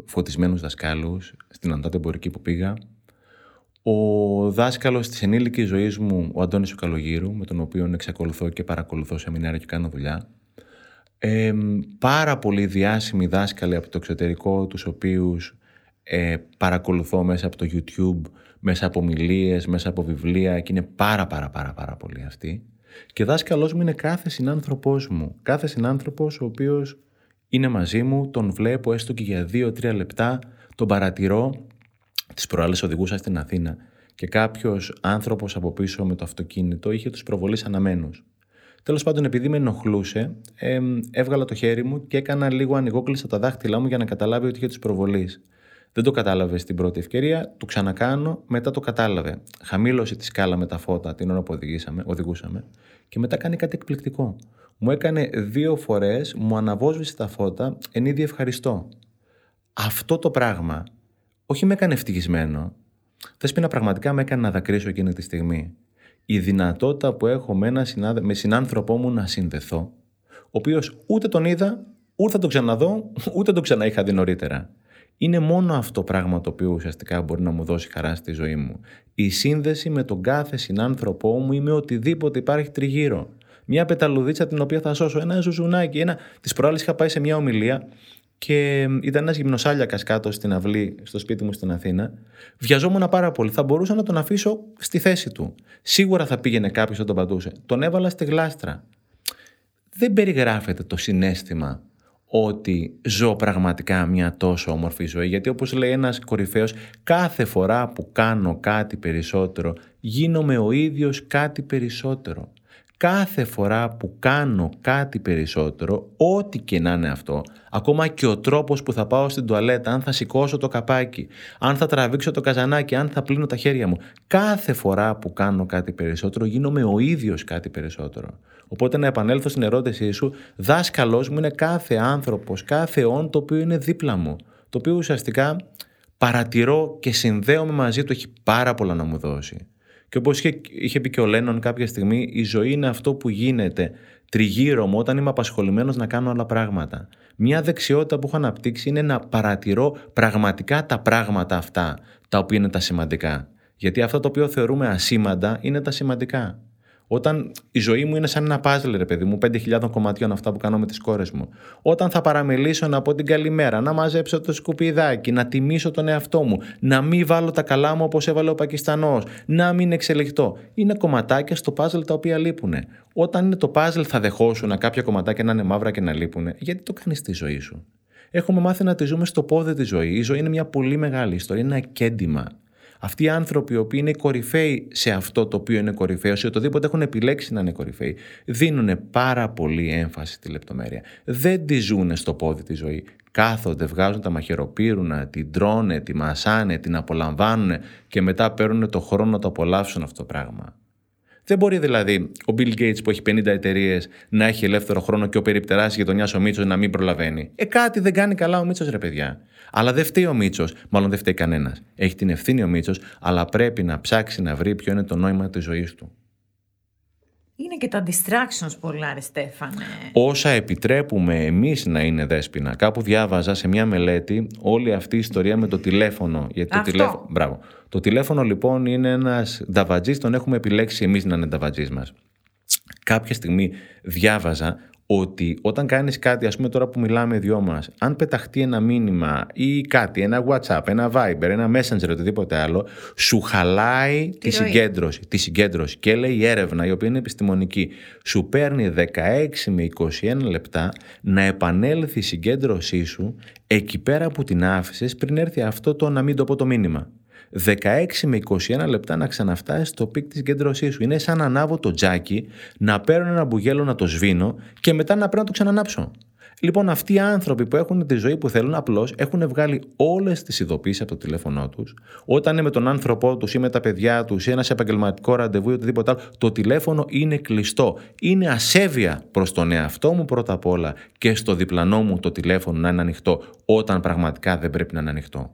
φωτισμένους δασκάλους, στην Αντάτε Εμπορική που πήγα. Ο δάσκαλος της ενήλικης ζωής μου, ο Αντώνης ο Καλογύρου, με τον οποίο εξακολουθώ και παρακολουθώ σεμινάρια και κάνω δουλειά. Ε, πάρα πολλοί διάσημοι δάσκαλοι από το εξωτερικό, τους οποίους ε, παρακολουθώ μέσα από το YouTube, μέσα από ομιλίες, μέσα από βιβλία και είναι πάρα πάρα πάρα πάρα πολλοί αυτοί. Και δάσκαλός μου είναι κάθε συνάνθρωπός μου. Κάθε συνάνθρωπος ο οποίος είναι μαζί μου, τον βλέπω έστω και για δύο-τρία λεπτά, τον παρατηρώ. Τις προάλλες οδηγούσα στην Αθήνα και κάποιος άνθρωπος από πίσω με το αυτοκίνητο είχε τους προβολείς αναμένους. Τέλος πάντων, επειδή με ενοχλούσε, ε, έβγαλα το χέρι μου και έκανα λίγο ανοιγόκλεισα τα δάχτυλά μου για να καταλάβει ότι είχε τους προβολείς. Δεν το κατάλαβε στην πρώτη ευκαιρία, το ξανακάνω, μετά το κατάλαβε. Χαμήλωσε τη σκάλα με τα φώτα την ώρα που οδηγήσαμε, οδηγούσαμε και μετά κάνει κάτι εκπληκτικό. Μου έκανε δύο φορές, μου αναβόσβησε τα φώτα εν είδη ευχαριστώ. Αυτό το πράγμα όχι με έκανε ευτυχισμένο. Θέσπινα πραγματικά με έκανε να δακρύσω εκείνη τη στιγμή η δυνατότητα που έχω με, ένα συνάδε... με συνάνθρωπό μου να συνδεθώ, ο οποίος ούτε τον είδα, ούτε θα τον ξαναδώ, ούτε τον ξανά είχα δει νωρίτερα. Είναι μόνο αυτό πράγμα το οποίο ουσιαστικά μπορεί να μου δώσει χαρά στη ζωή μου. Η σύνδεση με τον κάθε συνάνθρωπό μου ή με οτιδήποτε υπάρχει τριγύρω. Μια πεταλουδίτσα την οποία θα σώσω, ένα ζουζουνάκι, ένα... Τις προάλλες είχα πάει σε μια ομιλία και ήταν ένας γυμνοσάλιακας κάτω στην αυλή στο σπίτι μου στην Αθήνα. Βιαζόμουν πάρα πολύ. Θα μπορούσα να τον αφήσω στη θέση του. Σίγουρα θα πήγαινε κάποιος να τον πατούσε. Τον έβαλα στη γλάστρα. Δεν περιγράφεται το συνέστημα ότι ζω πραγματικά μια τόσο όμορφη ζωή. Γιατί όπως λέει ένας κορυφαίος, κάθε φορά που κάνω κάτι περισσότερο, γίνομαι ο ίδιος κάτι περισσότερο κάθε φορά που κάνω κάτι περισσότερο, ό,τι και να είναι αυτό, ακόμα και ο τρόπος που θα πάω στην τουαλέτα, αν θα σηκώσω το καπάκι, αν θα τραβήξω το καζανάκι, αν θα πλύνω τα χέρια μου, κάθε φορά που κάνω κάτι περισσότερο, γίνομαι ο ίδιος κάτι περισσότερο. Οπότε να επανέλθω στην ερώτησή σου, δάσκαλός μου είναι κάθε άνθρωπος, κάθε όν το οποίο είναι δίπλα μου, το οποίο ουσιαστικά παρατηρώ και συνδέομαι μαζί του, έχει πάρα πολλά να μου δώσει. Και όπως είχε, είχε πει και ο Λένον κάποια στιγμή, η ζωή είναι αυτό που γίνεται τριγύρω μου όταν είμαι απασχολημένος να κάνω άλλα πράγματα. Μια δεξιότητα που έχω αναπτύξει είναι να παρατηρώ πραγματικά τα πράγματα αυτά, τα οποία είναι τα σημαντικά. Γιατί αυτό το οποίο θεωρούμε ασήμαντα είναι τα σημαντικά. Όταν η ζωή μου είναι σαν ένα πάζλ, ρε παιδί μου, 5.000 κομματιών αυτά που κάνω με τις κόρες μου. Όταν θα παραμιλήσω να πω την καλημέρα, να μαζέψω το σκουπιδάκι, να τιμήσω τον εαυτό μου, να μην βάλω τα καλά μου όπως έβαλε ο Πακιστανός, να μην εξελιχτώ. Είναι κομματάκια στο πάζλ τα οποία λείπουν. Όταν είναι το πάζλ, θα δεχόσουν κάποια κομματάκια να είναι μαύρα και να λείπουν. Γιατί το κάνεις στη ζωή σου; Έχουμε μάθει να τη ζούμε στο πόδι της ζωής. Η ζωή είναι μια πολύ μεγάλη ιστορία, είναι ένα κέντημα. Αυτοί οι άνθρωποι οι οποίοι είναι κορυφαίοι σε αυτό το οποίο είναι κορυφαίο, σε οτιδήποτε έχουν επιλέξει να είναι κορυφαίοι, δίνουν πάρα πολύ έμφαση στη λεπτομέρεια. Δεν τη ζουν στο πόδι τη ζωή. Κάθονται, βγάζουν τα μαχαιροπύρουνα, την τρώνε, τη μασάνε, την απολαμβάνουν και μετά παίρνουν το χρόνο να το απολαύσουν αυτό το πράγμα. Δεν μπορεί δηλαδή ο Bill Gates που έχει 50 εταιρείες να έχει ελεύθερο χρόνο και ο περιπτεράς γειτονιάς ο Μίτσος να μην προλαβαίνει. Ε, κάτι δεν κάνει καλά ο Μίτσος, ρε παιδιά. Αλλά δεν φταίει ο Μίτσος, μάλλον δεν φταίει κανένας. Έχει την ευθύνη ο Μίτσος, αλλά πρέπει να ψάξει να βρει ποιο είναι το νόημα της ζωής του. Είναι και τα distractions πολλά, ρε Στέφανε. Όσα επιτρέπουμε εμείς να είναι δέσπινα. Κάπου διάβαζα σε μια μελέτη όλη αυτή η ιστορία με το τηλέφωνο. Γιατί Αυτό. το τηλέφωνο. Μπράβο. Το τηλέφωνο λοιπόν είναι ένας νταβατζής, τον έχουμε επιλέξει εμείς να είναι νταβατζής μας. Κάποια στιγμή διάβαζα ότι όταν κάνεις κάτι, ας πούμε τώρα που μιλάμε δυο μας, αν πεταχτεί ένα μήνυμα ή κάτι, ένα WhatsApp, ένα Viber, ένα Messenger, οτιδήποτε άλλο, σου χαλάει τη, ροή. συγκέντρωση, τη συγκέντρωση. Και λέει η έρευνα, η οποία είναι επιστημονική, σου παίρνει 16 με 21 λεπτά να επανέλθει η συγκέντρωσή σου εκεί πέρα που την άφησες πριν έρθει αυτό το να μην το πω το μήνυμα. 16 με 21 λεπτά να ξαναφτάσει στο peak της συγκέντρωσής σου. Είναι σαν να ανάβω το τζάκι, να παίρνω ένα μπουγέλο να το σβήνω και μετά να πρέπει να το ξανανάψω. Λοιπόν, αυτοί οι άνθρωποι που έχουν τη ζωή που θέλουν, απλώς έχουν βγάλει όλες τις ειδοποιήσεις από το τηλέφωνό τους. Όταν είναι με τον άνθρωπό τους ή με τα παιδιά τους ή είναι σε επαγγελματικό ραντεβού ή οτιδήποτε άλλο, το τηλέφωνο είναι κλειστό. Είναι ασέβεια προς τον εαυτό μου πρώτα απ' όλα και στο διπλανό μου το τηλέφωνο να είναι ανοιχτό όταν πραγματικά δεν πρέπει να είναι ανοιχτό.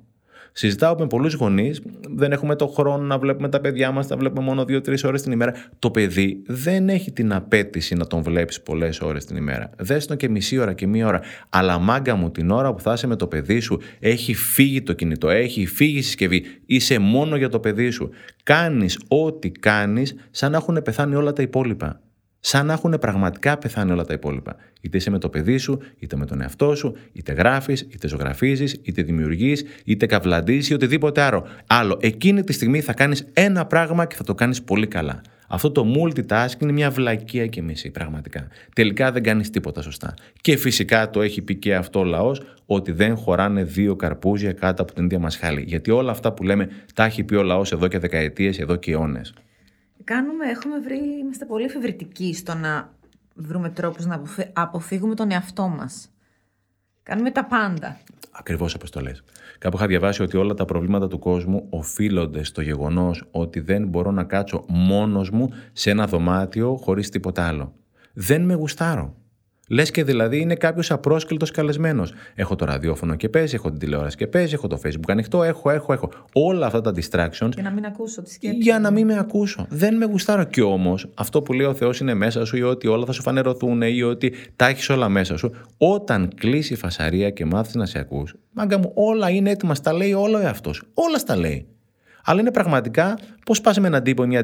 Συζητάω με πολλούς γονείς, δεν έχουμε το χρόνο να βλέπουμε τα παιδιά μας, τα βλέπουμε μόνο 2-3 ώρες την ημέρα. Το παιδί δεν έχει την απέτηση να τον βλέπεις πολλές ώρες την ημέρα. Δες τον και μισή ώρα και μία ώρα. Αλλά μάγκα μου, την ώρα που θα είσαι με το παιδί σου, έχει φύγει το κινητό, έχει φύγει η συσκευή. Είσαι μόνο για το παιδί σου. Κάνεις ό,τι κάνεις σαν να έχουν πεθάνει όλα τα υπόλοιπα σαν να έχουν πραγματικά πεθάνει όλα τα υπόλοιπα. Είτε είσαι με το παιδί σου, είτε με τον εαυτό σου, είτε γράφεις, είτε ζωγραφίζεις, είτε δημιουργείς, είτε καυλαντίζει ή οτιδήποτε άλλο. Άλλο, εκείνη τη στιγμή θα κάνεις ένα πράγμα και θα το κάνεις πολύ καλά. Αυτό το multitasking είναι μια βλακεία και μισή, πραγματικά. Τελικά δεν κάνεις τίποτα σωστά. Και φυσικά το έχει πει και αυτό ο λαός, ότι δεν χωράνε δύο καρπούζια κάτω από την ίδια μας χάλη. Γιατί όλα αυτά που λέμε τα έχει πει ο λαός εδώ και δεκαετίες, εδώ και αιώνες. Κάνουμε, έχουμε βρει, είμαστε πολύ εφευρετικοί στο να βρούμε τρόπους να αποφε- αποφύγουμε τον εαυτό μας. Κάνουμε τα πάντα. Ακριβώς όπω το λε. Κάπου είχα διαβάσει ότι όλα τα προβλήματα του κόσμου οφείλονται στο γεγονός ότι δεν μπορώ να κάτσω μόνος μου σε ένα δωμάτιο χωρίς τίποτα άλλο. Δεν με γουστάρω. Λες και δηλαδή είναι κάποιος απρόσκλητο καλεσμένος. Έχω το ραδιόφωνο και παίζει, έχω την τηλεόραση και παίζει, έχω το Facebook ανοιχτό, έχω, έχω, έχω. Όλα αυτά τα distractions Για να μην ακούσω τη σκέψη. για να μην με ακούσω. Δεν με γουστάρω. Και όμως, αυτό που λέει ο Θεός είναι μέσα σου ή ότι όλα θα σου φανερωθούν ή ότι τα έχεις όλα μέσα σου. Όταν κλείσει η φασαρία και μάθεις να σε ακούς, μάγκα μου, όλα είναι έτοιμα. Στα λέει όλο ο εαυτός. Όλα στα λέει. Αλλά είναι πραγματικά πώς πας με έναν τύπο, μια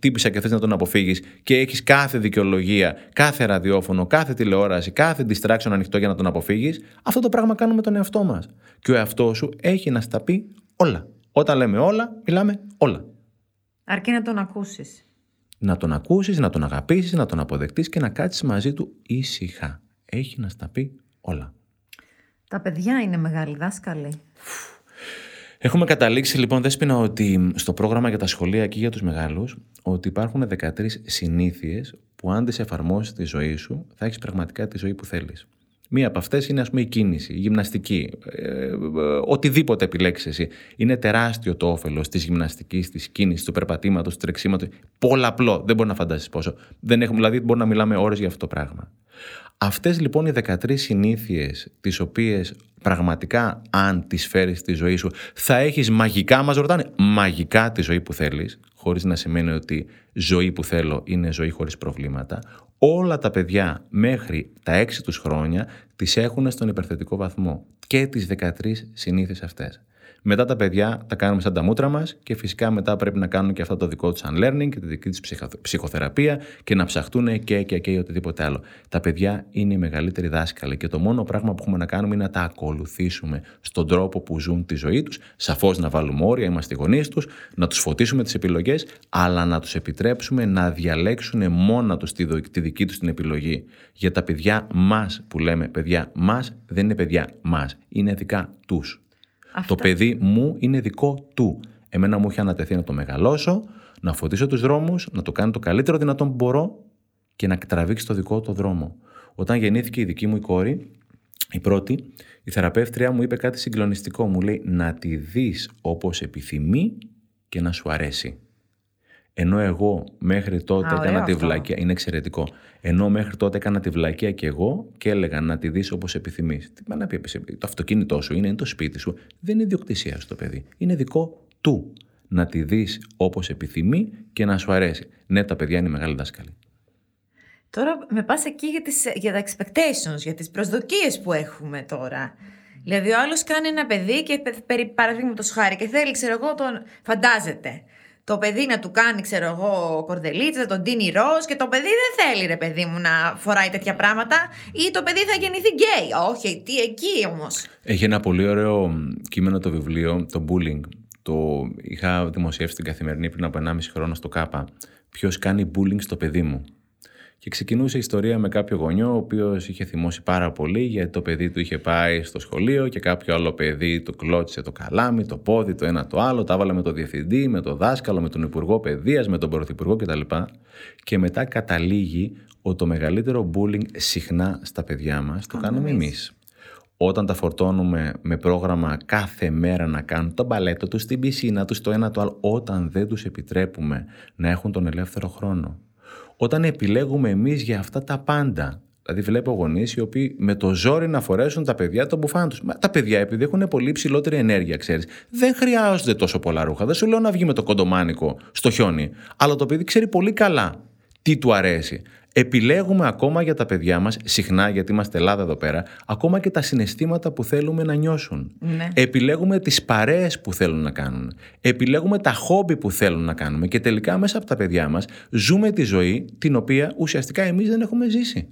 τύπησα και θες να τον αποφύγεις και έχεις κάθε δικαιολογία, κάθε ραδιόφωνο, κάθε τηλεόραση, κάθε distraction ανοιχτό για να τον αποφύγεις. Αυτό το πράγμα κάνουμε τον εαυτό μας. Και ο εαυτός σου έχει να στα πει όλα. Όταν λέμε όλα, μιλάμε όλα. Αρκεί να τον ακούσεις. Να τον ακούσεις, να τον αγαπήσεις, να τον αποδεκτείς και να κάτσεις μαζί του ήσυχα. Έχει να στα πει όλα. Τα παιδιά είναι μεγάλοι δάσκαλοι. Έχουμε καταλήξει λοιπόν, Δέσποινα, ότι στο πρόγραμμα για τα σχολεία και για τους μεγάλους, ότι υπάρχουν 13 συνήθειες που αν τις εφαρμόσεις στη ζωή σου, θα έχεις πραγματικά τη ζωή που θέλεις. Μία από αυτές είναι ας πούμε η κίνηση, η γυμναστική, ε, ε, οτιδήποτε επιλέξεις εσύ. Είναι τεράστιο το όφελος της γυμναστικής, της κίνησης, του περπατήματος, του τρεξίματος. Πολλαπλό, δεν μπορεί να φαντάσεις πόσο. Δεν έχουμε, δηλαδή μπορεί να μιλάμε ώρες για αυτό το πράγμα. Αυτές λοιπόν οι 13 συνήθειες τις οποίες πραγματικά αν τις φέρεις στη ζωή σου θα έχεις μαγικά, μας ρωτάνε, μαγικά τη ζωή που θέλεις, χωρίς να σημαίνει ότι ζωή που θέλω είναι ζωή χωρίς προβλήματα. Όλα τα παιδιά μέχρι τα 6 τους χρόνια τις έχουν στον υπερθετικό βαθμό και τις 13 συνήθειες αυτές. Μετά τα παιδιά τα κάνουμε σαν τα μούτρα μας και φυσικά μετά πρέπει να κάνουν και αυτό το δικό τους unlearning και τη δική τους ψυχοθεραπεία και να ψαχτούν και, και, και οτιδήποτε άλλο. Τα παιδιά είναι οι μεγαλύτεροι δάσκαλοι και το μόνο πράγμα που έχουμε να κάνουμε είναι να τα ακολουθήσουμε στον τρόπο που ζουν τη ζωή τους. Σαφώς να βάλουμε όρια, είμαστε οι γονείς τους, να τους φωτίσουμε τις επιλογές, αλλά να τους επιτρέψουμε να διαλέξουν μόνα τους τη, τη δική τους την επιλογή. Για τα παιδιά μας που λέμε παιδιά μας δεν είναι παιδιά μας, είναι δικά του. Το παιδί μου είναι δικό του. Εμένα μου έχει ανατεθεί να το μεγαλώσω, να φωτίσω τους δρόμους, να το κάνω το καλύτερο δυνατόν που μπορώ και να τραβήξει το δικό του δρόμο. Όταν γεννήθηκε η δική μου η κόρη, η πρώτη, η θεραπεύτρια μου είπε κάτι συγκλονιστικό. Μου λέει να τη δεις όπως επιθυμεί και να σου αρέσει. Ενώ εγώ μέχρι τότε έκανα τη βλακία. Είναι εξαιρετικό. Ενώ μέχρι τότε έκανα τη βλακία και εγώ και έλεγα να τη δεις όπως επιθυμείς. Τι να πει, το αυτοκίνητό σου είναι, είναι το σπίτι σου. Δεν είναι ιδιοκτησία στο παιδί. Είναι δικό του. Να τη δεις όπως επιθυμεί και να σου αρέσει. Ναι, τα παιδιά είναι μεγάλοι δάσκαλοι. Τώρα με πας εκεί για, τις, για τα expectations, για τις προσδοκίες που έχουμε τώρα. Δηλαδή, ο άλλος κάνει ένα παιδί και περί παραδείγματος χάρη και θέλει, ξέρω εγώ, τον φαντάζεται το παιδί να του κάνει, ξέρω εγώ, κορδελίτσα, τον τίνει ροζ και το παιδί δεν θέλει, ρε παιδί μου, να φοράει τέτοια πράγματα ή το παιδί θα γεννηθεί γκέι. Όχι, τι εκεί όμως. Έχει ένα πολύ ωραίο κείμενο το βιβλίο, το bullying. Το είχα δημοσιεύσει στην καθημερινή πριν από 1,5 χρόνο στο ΚΑΠΑ. Ποιος κάνει bullying στο παιδί μου; Και ξεκινούσε η ιστορία με κάποιο γονιό, ο οποίος είχε θυμώσει πάρα πολύ γιατί το παιδί του είχε πάει στο σχολείο και κάποιο άλλο παιδί του κλώτησε το καλάμι, το πόδι, το ένα το άλλο, τα έβαλε με το διευθυντή, με το δάσκαλο, με τον υπουργό παιδείας, με τον πρωθυπουργό κτλ. Και μετά καταλήγει ότι το μεγαλύτερο bullying συχνά στα παιδιά μας το κάνουμε εμείς. Όταν τα φορτώνουμε με πρόγραμμα κάθε μέρα να κάνουν το μπαλέτο τους στην πισίνα τους, το ένα το άλλο, όταν δεν τους επιτρέπουμε να έχουν τον ελεύθερο χρόνο όταν επιλέγουμε εμείς για αυτά τα πάντα. Δηλαδή, βλέπω γονείς οι οποίοι με το ζόρι να φορέσουν τα παιδιά το μπουφάν τους. Τα παιδιά, επειδή έχουν πολύ ψηλότερη ενέργεια, ξέρεις, δεν χρειάζονται τόσο πολλά ρούχα. Δεν σου λέω να βγει με το κοντομάνικο στο χιόνι. Αλλά το παιδί ξέρει πολύ καλά τι του αρέσει επιλέγουμε ακόμα για τα παιδιά μας, συχνά γιατί είμαστε Ελλάδα εδώ πέρα, ακόμα και τα συναισθήματα που θέλουμε να νιώσουν. Ναι. Επιλέγουμε τις παρέες που θέλουν να κάνουν. Επιλέγουμε τα χόμπι που θέλουν να κάνουμε και τελικά μέσα από τα παιδιά μας ζούμε τη ζωή την οποία ουσιαστικά εμείς δεν έχουμε ζήσει.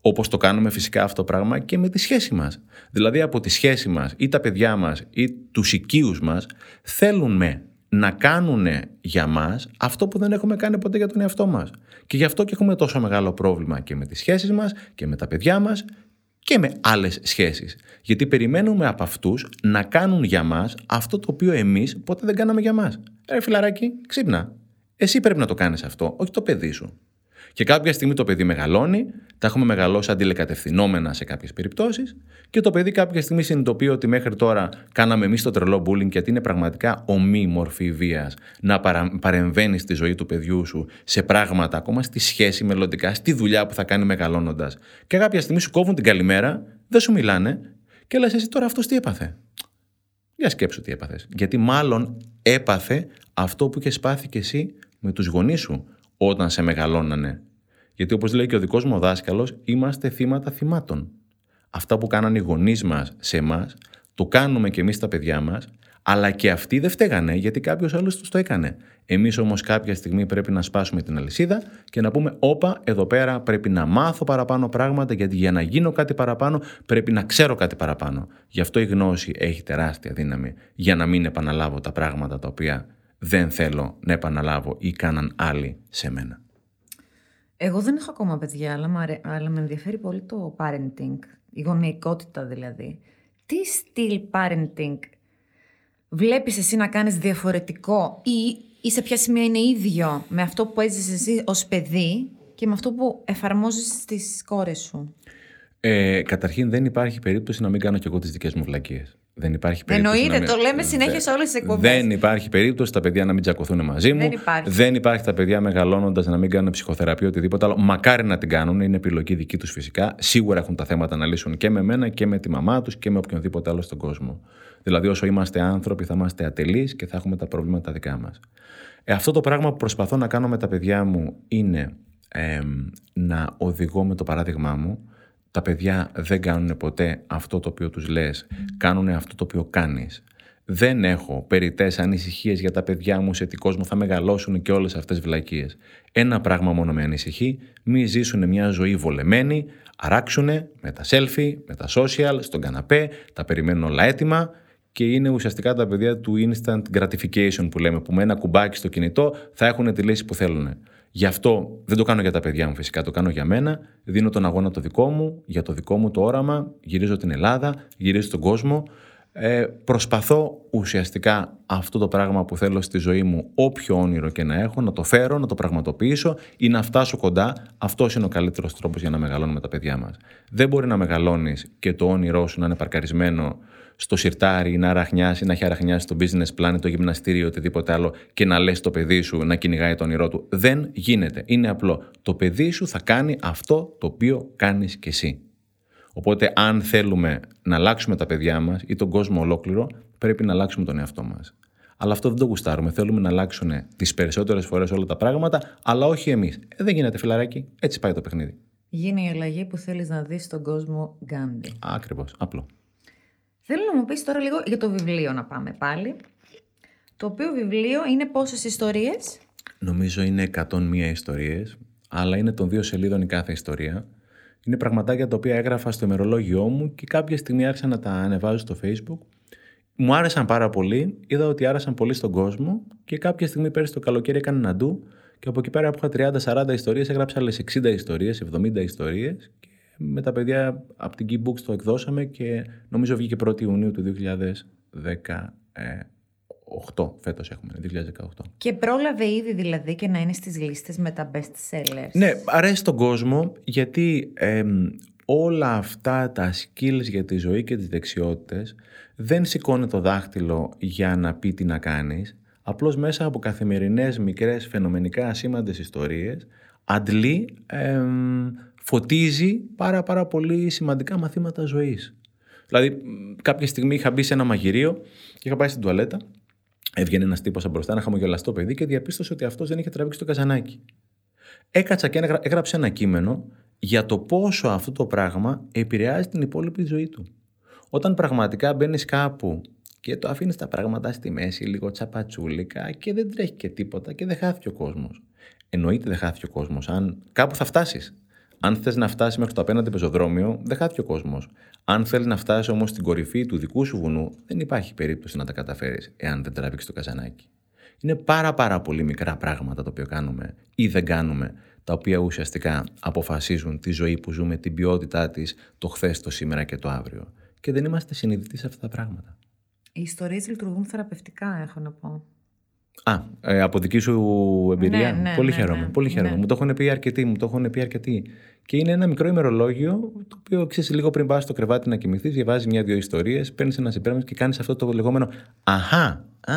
Όπως το κάνουμε φυσικά αυτό το πράγμα και με τη σχέση μας. Δηλαδή, από τη σχέση μας ή τα παιδιά μας ή τους οικείους μας θέλουμε να κάνουν για μας αυτό που δεν έχουμε κάνει ποτέ για τον εαυτό μας. Και γι' αυτό και έχουμε τόσο μεγάλο πρόβλημα και με τις σχέσεις μας και με τα παιδιά μας και με άλλες σχέσεις. Γιατί περιμένουμε από αυτούς να κάνουν για μας αυτό το οποίο εμείς ποτέ δεν κάναμε για μας. Ε, φιλαράκι, ξύπνα. Εσύ πρέπει να το κάνεις αυτό, όχι το παιδί σου. Και κάποια στιγμή το παιδί μεγαλώνει, τα έχουμε μεγαλώσει αντιλεκατευθυνόμενα σε κάποιες περιπτώσεις, και το παιδί κάποια στιγμή συνειδητοποιεί ότι μέχρι τώρα κάναμε εμείς το τρελό bullying γιατί είναι πραγματικά ομή μορφή βίας να παρεμβαίνεις στη ζωή του παιδιού σου σε πράγματα, ακόμα στη σχέση μελλοντικά, στη δουλειά που θα κάνει μεγαλώνοντας. Και κάποια στιγμή σου κόβουν την καλημέρα, δεν σου μιλάνε και λες εσύ τώρα αυτός τι έπαθε; Για σκέψου τι έπαθες. Γιατί μάλλον έπαθε αυτό που είχες πάθει κι εσύ με τους γονείς σου όταν σε μεγαλώνανε. Γιατί όπως λέει και ο δικός μου ο δάσκαλος, είμαστε θύματα θυμάτων. Αυτά που κάνανε οι γονείς μας σε εμάς, το κάνουμε και εμείς τα παιδιά μας, Αλλά και αυτοί δεν φταίγανε γιατί κάποιος άλλος τους το έκανε. Εμείς όμως κάποια στιγμή πρέπει να σπάσουμε την αλυσίδα και να πούμε: Όπα, εδώ πέρα πρέπει να μάθω παραπάνω πράγματα γιατί για να γίνω κάτι παραπάνω πρέπει να ξέρω κάτι παραπάνω. Γι' αυτό η γνώση έχει τεράστια δύναμη για να μην επαναλάβω τα πράγματα τα οποία δεν θέλω να επαναλάβω ή κάναν άλλοι σε μένα. Εγώ δεν έχω ακόμα παιδιά, αλλά, αλλά με ενδιαφέρει πολύ το parenting, η γονεϊκότητα δηλαδή. Τι στυλ parenting βλέπεις εσύ να κάνεις διαφορετικό ή, ή σε ποια σημεία είναι ίδιο με αυτό που έζησες εσύ ως παιδί και με αυτό που εφαρμόζεις στις κόρες σου; Ε, καταρχήν δεν υπάρχει περίπτωση να μην κάνω κι εγώ τις δικές μου βλακίες. Δεν υπάρχει περίπτωση. Εννοείται, το λέμε συνέχεια σε όλες τις εκπομπές. Δεν υπάρχει περίπτωση τα παιδιά να μην τσακωθούν μαζί μου. Δεν υπάρχει. Δεν υπάρχει τα παιδιά μεγαλώνοντας να μην κάνουν ψυχοθεραπεία ή οτιδήποτε άλλο. Μακάρι να την κάνουν, είναι επιλογή δική τους φυσικά. Σίγουρα έχουν τα θέματα να λύσουν και με μένα και με τη μαμά τους και με οποιονδήποτε άλλο στον κόσμο. Δηλαδή, όσο είμαστε άνθρωποι, θα είμαστε ατελείς και θα έχουμε τα προβλήματα δικά μας. Ε, αυτό το πράγμα που προσπαθώ να κάνω με τα παιδιά μου είναι ε, να οδηγώ με το παράδειγμά μου τα παιδιά δεν κάνουν ποτέ αυτό το οποίο τους λες, κάνουν αυτό το οποίο κάνεις. Δεν έχω περιττές ανησυχίες για τα παιδιά μου σε τι κόσμο θα μεγαλώσουν και όλες αυτές τις βλακίες. Ένα πράγμα μόνο με ανησυχεί, μη ζήσουν μια ζωή βολεμένη, αράξουνε με τα selfie, με τα social, στον καναπέ, τα περιμένουν όλα έτοιμα και είναι ουσιαστικά τα παιδιά του instant gratification που λέμε, που με ένα κουμπάκι στο κινητό θα έχουν τη λύση που θέλουν. Γι' αυτό δεν το κάνω για τα παιδιά μου φυσικά, το κάνω για μένα. Δίνω τον αγώνα το δικό μου, για το δικό μου το όραμα, γυρίζω την Ελλάδα, γυρίζω τον κόσμο. Ε, προσπαθώ ουσιαστικά αυτό το πράγμα που θέλω στη ζωή μου, όποιο όνειρο και να έχω, να το φέρω, να το πραγματοποιήσω ή να φτάσω κοντά. Αυτός είναι ο καλύτερος τρόπος για να μεγαλώνουμε τα παιδιά μας. Δεν μπορεί να μεγαλώνεις και το όνειρό σου να είναι παρκαρισμένο στο σιρτάρι, να αραχνιάσει, να έχει αραχνιάσει το business plan, το γυμναστήριο, οτιδήποτε άλλο και να λες το παιδί σου να κυνηγάει το όνειρό του. Δεν γίνεται. Είναι απλό. Το παιδί σου θα κάνει αυτό το οποίο κάνεις κι εσύ. Οπότε, αν θέλουμε να αλλάξουμε τα παιδιά μας ή τον κόσμο ολόκληρο, πρέπει να αλλάξουμε τον εαυτό μας. Αλλά αυτό δεν το γουστάρουμε. Θέλουμε να αλλάξουν τις περισσότερες φορές όλα τα πράγματα, αλλά όχι εμείς. Ε, δεν γίνεται, φιλαράκι. Έτσι πάει το παιχνίδι. Γίνει η αλλαγή που θέλεις να δεις στον κόσμο Γκάντι. Ακριβώς. Απλό. Θέλω να μου πεις τώρα λίγο για το βιβλίο να πάμε πάλι. Το οποίο βιβλίο είναι πόσες ιστορίες; Νομίζω είναι 101 ιστορίες, αλλά είναι των δύο σελίδων η κάθε ιστορία. Είναι πραγματάκια τα οποία έγραφα στο ημερολόγιό μου και κάποια στιγμή άρχισα να τα ανεβάζω στο facebook. Μου άρεσαν πάρα πολύ, είδα ότι άρεσαν πολύ στον κόσμο και κάποια στιγμή πέρυσι το καλοκαίρι έκανα ένα ντου και από εκεί πέρα που είχα 30-40 ιστορίες έγραψα άλλες 60 ιστορίες, 70 ιστορίες με τα παιδιά από την Keybooks το εκδώσαμε και νομίζω βγήκε 1η Ιουνίου του 2018. Φέτος έχουμε, 2018. Και πρόλαβε ήδη δηλαδή και να είναι στις λίστες με τα best sellers. Ναι, αρέσει τον κόσμο γιατί όλα αυτά τα skills για τη ζωή και τις δεξιότητες δεν σηκώνει το δάχτυλο για να πει τι να κάνεις. Απλώς μέσα από καθημερινές μικρές φαινομενικά ασήμαντες ιστορίες αντλεί φωτίζει πάρα πάρα πολύ σημαντικά μαθήματα ζωής. Δηλαδή κάποια στιγμή είχα μπει σε ένα μαγειρίο και είχα πάει στην τουαλέτα Έβγαινε ένας τύπος από μπροστά, ένα χαμογελαστό παιδί και διαπίστωσε ότι αυτός δεν είχε τραβήξει το καζανάκι. Έκατσα και έγραψε ένα κείμενο για το πόσο αυτό το πράγμα επηρεάζει την υπόλοιπη ζωή του. Όταν πραγματικά μπαίνεις κάπου και το αφήνεις τα πράγματα στη μέση, λίγο τσαπατσούλικα και δεν τρέχει και τίποτα και δεν χάθηκε ο κόσμος. Εννοείται δεν χάθηκε ο κόσμος. Αν κάπου θα φτάσεις. Αν θες να φτάσει μέχρι το απέναντι πεζοδρόμιο, δεν χάθηκε ο κόσμος. Αν θέλεις να φτάσει όμως στην κορυφή του δικού σου βουνού, δεν υπάρχει περίπτωση να τα καταφέρεις εάν δεν τραβήξεις το καζανάκι. Είναι πάρα πάρα πολύ μικρά πράγματα τα οποία κάνουμε ή δεν κάνουμε, τα οποία ουσιαστικά αποφασίζουν τη ζωή που ζούμε, την ποιότητά της, το χθες, το σήμερα και το αύριο. Και δεν είμαστε συνειδητοί σε αυτά τα πράγματα. Οι ιστορίες λειτουργούν θεραπευτικά, έχω να πω. Α, ε, από δική σου εμπειρία. Ναι, ναι, πολύ ναι, χαίρομαι. ναι. πολύ χαίρομαι. Ναι. Μου το έχουν πει αρκετοί, μου το έχουν πει αρκετοί. Και είναι ένα μικρό ημερολόγιο, το οποίο ξέρεις λίγο πριν πας στο κρεβάτι να κοιμηθείς, διαβάζει μια-δύο ιστορίες, παίρνεις ένα συμπέρασμα και κάνεις αυτό το λεγόμενο Αχά, α,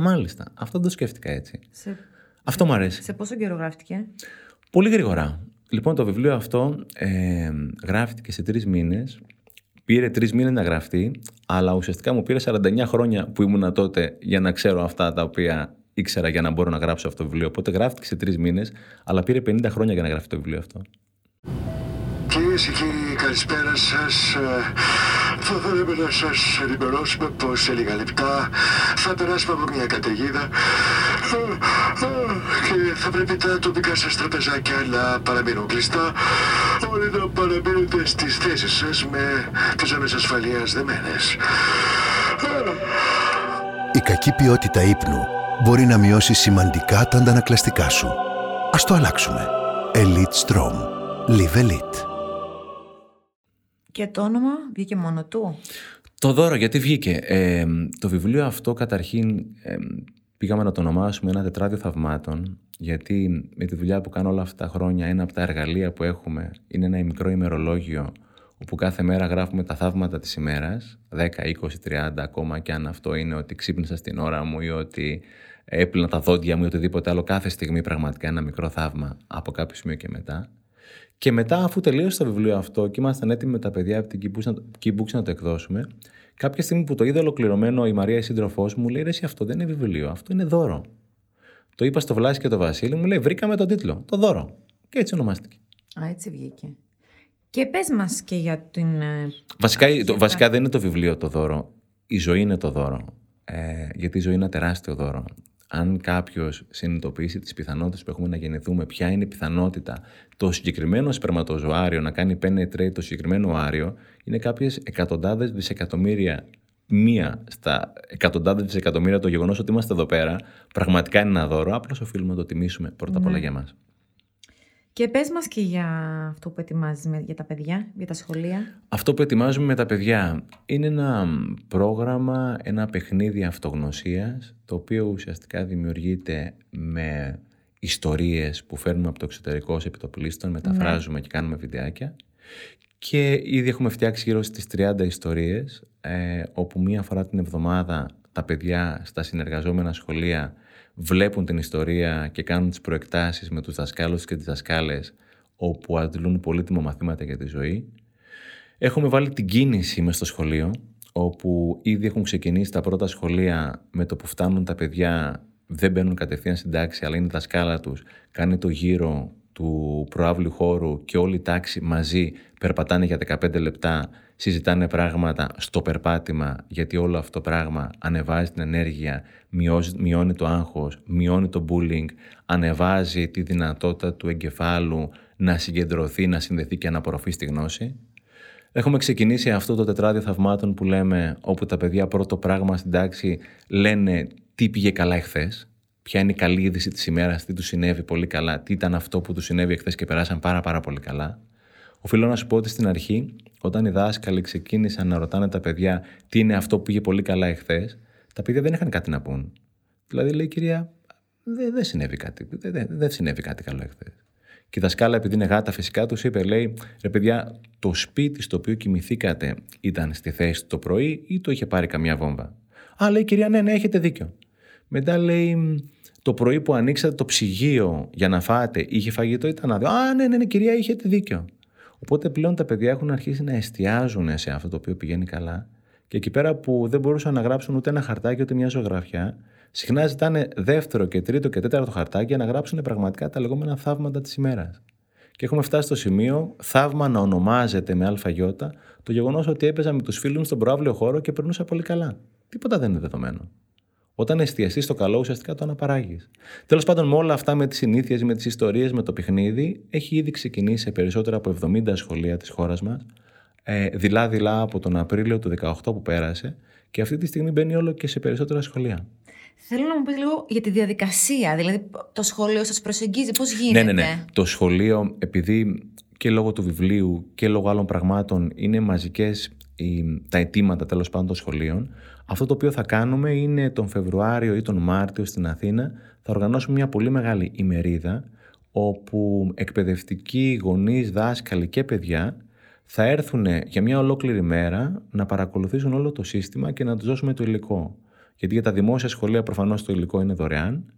μάλιστα. Αυτό δεν το σκέφτηκα έτσι. Σε, Αυτό μου αρέσει. σε πόσο καιρό γράφτηκε; Πολύ γρήγορα. Λοιπόν, το βιβλίο αυτό ε, γράφτηκε σε τρεις μήνες. Πήρε τρεις μήνες να γραφτεί, αλλά ουσιαστικά μου πήρε 49 χρόνια που ήμουνα τότε για να ξέρω αυτά τα οποία ήξερα για να μπορώ να γράψω αυτό το βιβλίο. Οπότε γράφτηκε σε τρεις μήνες, αλλά πήρε 50 χρόνια για να γραφτεί το βιβλίο αυτό. Κυρίες και κύριοι, καλησπέρα σας. θα θέλαμε να σας ενημερώσουμε πως σε λίγα λεπτά θα περάσουμε από μια καταιγίδα και θα πρέπει τα τοπικά σας τραπεζάκια να παραμείνουν κλειστά όλοι να παραμείνετε στις θέσεις σας με τις ζώνες ασφαλείας δεμένες. Η κακή ποιότητα ύπνου μπορεί να μειώσει σημαντικά τα αντανακλαστικά σου. Ας το αλλάξουμε. Elite Strom. Live Elite. Και το όνομα βγήκε μόνο του. Το δώρο γιατί βγήκε. Ε, το βιβλίο αυτό καταρχήν ε, πήγαμε να το ονομάσουμε ένα τετράδιο θαυμάτων γιατί με τη δουλειά που κάνω όλα αυτά τα χρόνια ένα από τα εργαλεία που έχουμε είναι ένα μικρό ημερολόγιο όπου κάθε μέρα γράφουμε τα θαύματα της ημέρας 10, 20, 30 ακόμα και αν αυτό είναι ότι ξύπνησα στην ώρα μου ή ότι έπλυνα τα δόντια μου ή οτιδήποτε άλλο κάθε στιγμή πραγματικά ένα μικρό θαύμα από κάποιο σημείο και μετά και μετά, αφού τελείωσε το βιβλίο αυτό και ήμασταν έτοιμοι με τα παιδιά από την Keybooks να το εκδώσουμε, κάποια στιγμή που το είδε ολοκληρωμένο η Μαρία, η σύντροφός μου, λέει: Ρε, αυτό δεν είναι βιβλίο, αυτό είναι δώρο. Το είπα στο Βλάση και το Βασίλη, μου λέει: Βρήκαμε τον τίτλο, το δώρο. Και έτσι ονομάστηκε. Α, έτσι βγήκε. Και πες μας και για την. Ε, βασικά, το, βασικά δεν είναι το βιβλίο το δώρο. Η ζωή είναι το δώρο. Ε, γιατί η ζωή είναι ένα τεράστιο δώρο αν κάποιος συνειδητοποιήσει τις πιθανότητες που έχουμε να γεννηθούμε, ποια είναι η πιθανότητα το συγκεκριμένο σπερματοζωάριο να κάνει penetrate το συγκεκριμένο άριο, είναι κάποιες εκατοντάδες δισεκατομμύρια μία στα εκατοντάδες δισεκατομμύρια το γεγονός ότι είμαστε εδώ πέρα, πραγματικά είναι ένα δώρο. Απλώς οφείλουμε να το τιμήσουμε πρώτα απ' όλα ναι. για μας. Και πες μας και για αυτό που ετοιμάζεις για τα παιδιά, για τα σχολεία. Αυτό που ετοιμάζουμε με τα παιδιά είναι ένα πρόγραμμα, ένα παιχνίδι αυτογνωσίας, το οποίο ουσιαστικά δημιουργείται με ιστορίες που φέρνουμε από το εξωτερικό σε επιτοπλίστων, μεταφράζουμε και κάνουμε βιντεάκια. Και ήδη έχουμε φτιάξει γύρω στις 30 ιστορίες, ε, όπου μία φορά την εβδομάδα τα παιδιά στα συνεργαζόμενα σχολεία βλέπουν την ιστορία και κάνουν τις προεκτάσεις με τους δασκάλους και τις δασκάλες όπου αντιλούν πολύτιμα μαθήματα για τη ζωή. Έχουμε βάλει την κίνηση μέσα στο σχολείο όπου ήδη έχουν ξεκινήσει τα πρώτα σχολεία με το που φτάνουν τα παιδιά δεν μπαίνουν κατευθείαν στην τάξη αλλά είναι τα σκάλα τους, κάνει το γύρο του προάβλου χώρου και όλη η τάξη μαζί περπατάνε για 15 λεπτά, συζητάνε πράγματα στο περπάτημα γιατί όλο αυτό το πράγμα ανεβάζει την ενέργεια, μειώνει το άγχος, μειώνει το bullying, ανεβάζει τη δυνατότητα του εγκεφάλου να συγκεντρωθεί, να συνδεθεί και να απορροφεί στη γνώση. Έχουμε ξεκινήσει αυτό το τετράδιο θαυμάτων που λέμε όπου τα παιδιά πρώτο πράγμα στην τάξη λένε τι πήγε καλά εχθές, ποια είναι η καλή είδηση της ημέρας, τι τους συνέβη πολύ καλά, τι ήταν αυτό που τους συνέβη εχθές και περάσαν πάρα, πάρα πολύ καλά; Οφείλω να σου πω ότι στην αρχή, όταν οι δάσκαλοι ξεκίνησαν να ρωτάνε τα παιδιά τι είναι αυτό που πήγε πολύ καλά εχθές, τα παιδιά δεν είχαν κάτι να πούν. Δηλαδή, λέει η κυρία, δεν δε συνέβη κάτι, δεν δε, συνέβη κάτι καλό εχθές. Και η δασκάλα, επειδή είναι γάτα, φυσικά τους είπε, λέει, ρε παιδιά, το σπίτι στο οποίο κοιμηθήκατε ήταν στη θέση το πρωί ή το είχε πάρει καμιά βόμβα; Α, λέει η κυρία, ναι, ναι, έχετε δίκιο. Μετά λέει, το πρωί που ανοίξατε το ψυγείο για να φάτε, είχε φαγητό, ήταν άδειο; Α, ναι, ναι, ναι, κυρία, είχετε δίκιο. Οπότε πλέον τα παιδιά έχουν αρχίσει να εστιάζουν σε αυτό το οποίο πηγαίνει καλά. Και εκεί πέρα που δεν μπορούσαν να γράψουν ούτε ένα χαρτάκι ούτε μια ζωγραφιά, συχνά ζητάνε δεύτερο και τρίτο και τέταρτο χαρτάκι για να γράψουν πραγματικά τα λεγόμενα θαύματα της ημέρας. Και έχουμε φτάσει στο σημείο θαύμα να ονομάζεται με ΑΙ το γεγονός ότι έπαιζα με τους φίλους μου στον προάβλιο χώρο και περνούσα πολύ καλά. Τίποτα δεν είναι δεδομένο. Όταν εστιαστείς στο καλό, ουσιαστικά το αναπαράγεις. Τέλος πάντων, με όλα αυτά, με τις συνήθειες, με τις ιστορίες, με το παιχνίδι, έχει ήδη ξεκινήσει σε περισσότερα από 70 σχολεία της χώρας μας, ε, δειλά-δειλά από τον Απρίλιο του 2018 που πέρασε, και αυτή τη στιγμή μπαίνει όλο και σε περισσότερα σχολεία. Θέλω να μου πεις λίγο για τη διαδικασία. Δηλαδή, το σχολείο σας προσεγγίζει, πώς γίνεται; Ναι, ναι, ναι. Το σχολείο, επειδή και λόγω του βιβλίου και λόγω άλλων πραγμάτων είναι μαζικές τα αιτήματα τέλος πάντων των σχολείων. Αυτό το οποίο θα κάνουμε είναι τον Φεβρουάριο ή τον Μάρτιο στην Αθήνα θα οργανώσουμε μια πολύ μεγάλη ημερίδα όπου εκπαιδευτικοί, γονείς, δάσκαλοι και παιδιά θα έρθουν για μια ολόκληρη μέρα να παρακολουθήσουν όλο το σύστημα και να τους δώσουμε το υλικό. Γιατί για τα δημόσια σχολεία προφανώς το υλικό είναι δωρεάν.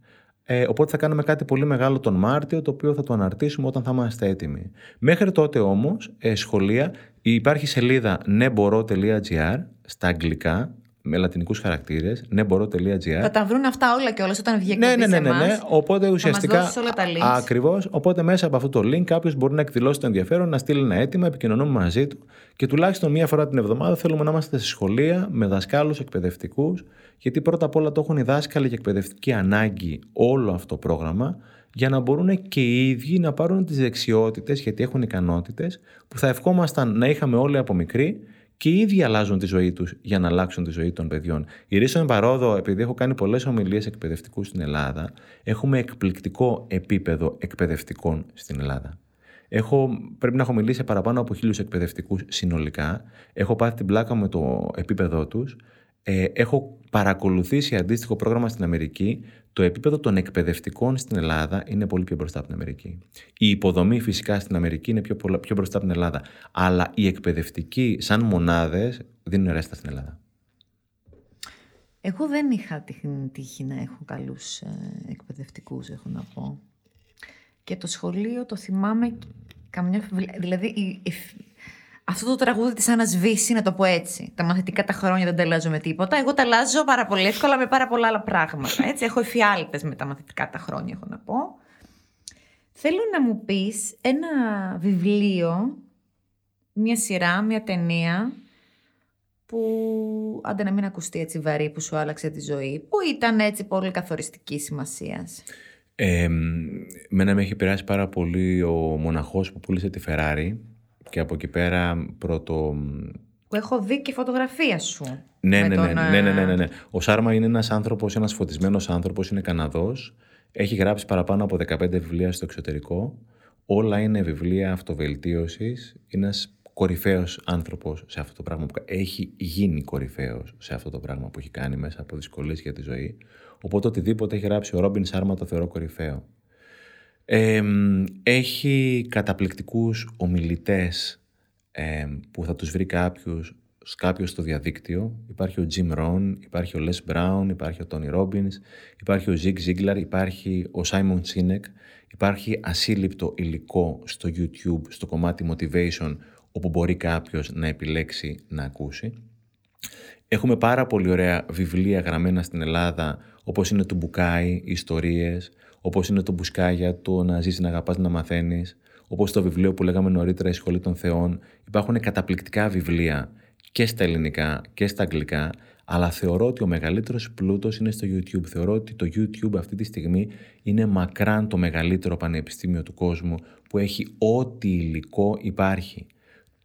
Ε, οπότε θα κάνουμε κάτι πολύ μεγάλο τον Μάρτιο, το οποίο θα το αναρτήσουμε όταν θα είμαστε έτοιμοι. Μέχρι τότε όμως, ε, σχολεία, υπάρχει σελίδα νεμπορώ.gr στα αγγλικά, με λατινικούς χαρακτήρες, νεμπορό.gr. Θα τα βρουν αυτά όλα και όλα όταν βγει Ναι, ναι, ναι, ναι, ναι. Οπότε ουσιαστικά. δώσεις όλα τα links. Ακριβώς. Οπότε μέσα από αυτό το link κάποιος μπορεί να εκδηλώσει το ενδιαφέρον, να στείλει ένα αίτημα, επικοινωνούμε μαζί του και τουλάχιστον μία φορά την εβδομάδα θέλουμε να είμαστε σε σχολεία με δασκάλους εκπαιδευτικούς. Γιατί πρώτα απ' όλα το έχουν οι δάσκαλοι και εκπαιδευτική ανάγκη όλο αυτό το πρόγραμμα για να μπορούν και οι ίδιοι να πάρουν τις δεξιότητες, γιατί έχουν ικανότητες, που θα ευχόμασταν να είχαμε όλοι από μικροί και οι ίδιοι αλλάζουν τη ζωή τους για να αλλάξουν τη ζωή των παιδιών. Η Ρίσον Παρόδο, επειδή έχω κάνει πολλές ομιλίες εκπαιδευτικού στην Ελλάδα, έχουμε εκπληκτικό επίπεδο εκπαιδευτικών στην Ελλάδα. Έχω, πρέπει να έχω μιλήσει σε παραπάνω από χίλιους εκπαιδευτικούς συνολικά. Έχω πάθει την πλάκα με το επίπεδό τους. Ε, έχω παρακολουθήσει αντίστοιχο πρόγραμμα στην Αμερική. Το επίπεδο των εκπαιδευτικών στην Ελλάδα είναι πολύ πιο μπροστά από την Αμερική. Η υποδομή φυσικά στην Αμερική είναι πιο, πολλά- πιο μπροστά από την Ελλάδα. Αλλά οι εκπαιδευτικοί σαν μονάδες δίνουν ρέστα στην Ελλάδα. Εγώ δεν είχα την τύχη να έχω καλούς ε, εκπαιδευτικούς, έχω να πω. Και το σχολείο το θυμάμαι καμιά... Δηλαδή, η- η- αυτό το τραγούδι της Άννας Βύσης, να το πω έτσι. Τα μαθητικά τα χρόνια δεν τα αλλάζω με τίποτα. Εγώ τα αλλάζω πάρα πολύ εύκολα με πάρα πολλά άλλα πράγματα. Έτσι. Έχω εφιάλτες με τα μαθητικά τα χρόνια, έχω να πω. Θέλω να μου πεις ένα βιβλίο, μια σειρά, μια ταινία που άντε να μην ακουστεί έτσι βαρύ που σου άλλαξε τη ζωή, που ήταν έτσι πολύ καθοριστική σημασίας. Ε, μένα με έχει επηρεάσει πάρα πολύ ο μοναχός που πούλησε τη Ferrari και από εκεί πέρα πρώτο... Που έχω δει και φωτογραφία σου. Ναι, με ναι, τον, ναι, ναι, ναι, ναι, ναι, ε, ναι. Ο Σάρμα είναι ένας άνθρωπος, ένας φωτισμένος άνθρωπος, είναι Καναδός. Έχει γράψει παραπάνω από 15 βιβλία στο εξωτερικό. Όλα είναι βιβλία αυτοβελτίωσης. Είναι ένας κορυφαίος άνθρωπος σε αυτό το πράγμα που έχει γίνει κορυφαίος σε αυτό το πράγμα που έχει κάνει μέσα από δυσκολίες για τη ζωή. Οπότε οτιδήποτε έχει γράψει ο Ρόμπιν Σάρμα το θεωρώ κορυφαίο. Ε, έχει καταπληκτικούς ομιλητές ε, που θα τους βρει κάποιος, κάποιος στο διαδίκτυο. Υπάρχει ο Jim Rohn, υπάρχει ο Les Brown, υπάρχει ο Tony Robbins, υπάρχει ο Zig Ziglar, υπάρχει ο Simon Sinek, υπάρχει ασύλληπτο υλικό στο YouTube, στο κομμάτι motivation, όπου μπορεί κάποιος να επιλέξει να ακούσει. Έχουμε πάρα πολύ ωραία βιβλία γραμμένα στην Ελλάδα, όπως είναι το Μπουκάι, ιστορίες, όπως είναι το Μπουσκάγια, το να ζεις, να αγαπάς, να μαθαίνεις, όπως το βιβλίο που λέγαμε νωρίτερα, η Σχολή των Θεών. Υπάρχουν καταπληκτικά βιβλία και στα ελληνικά και στα αγγλικά, αλλά θεωρώ ότι ο μεγαλύτερος πλούτος είναι στο YouTube. Θεωρώ ότι το YouTube αυτή τη στιγμή είναι μακράν το μεγαλύτερο πανεπιστήμιο του κόσμου που έχει ό,τι υλικό υπάρχει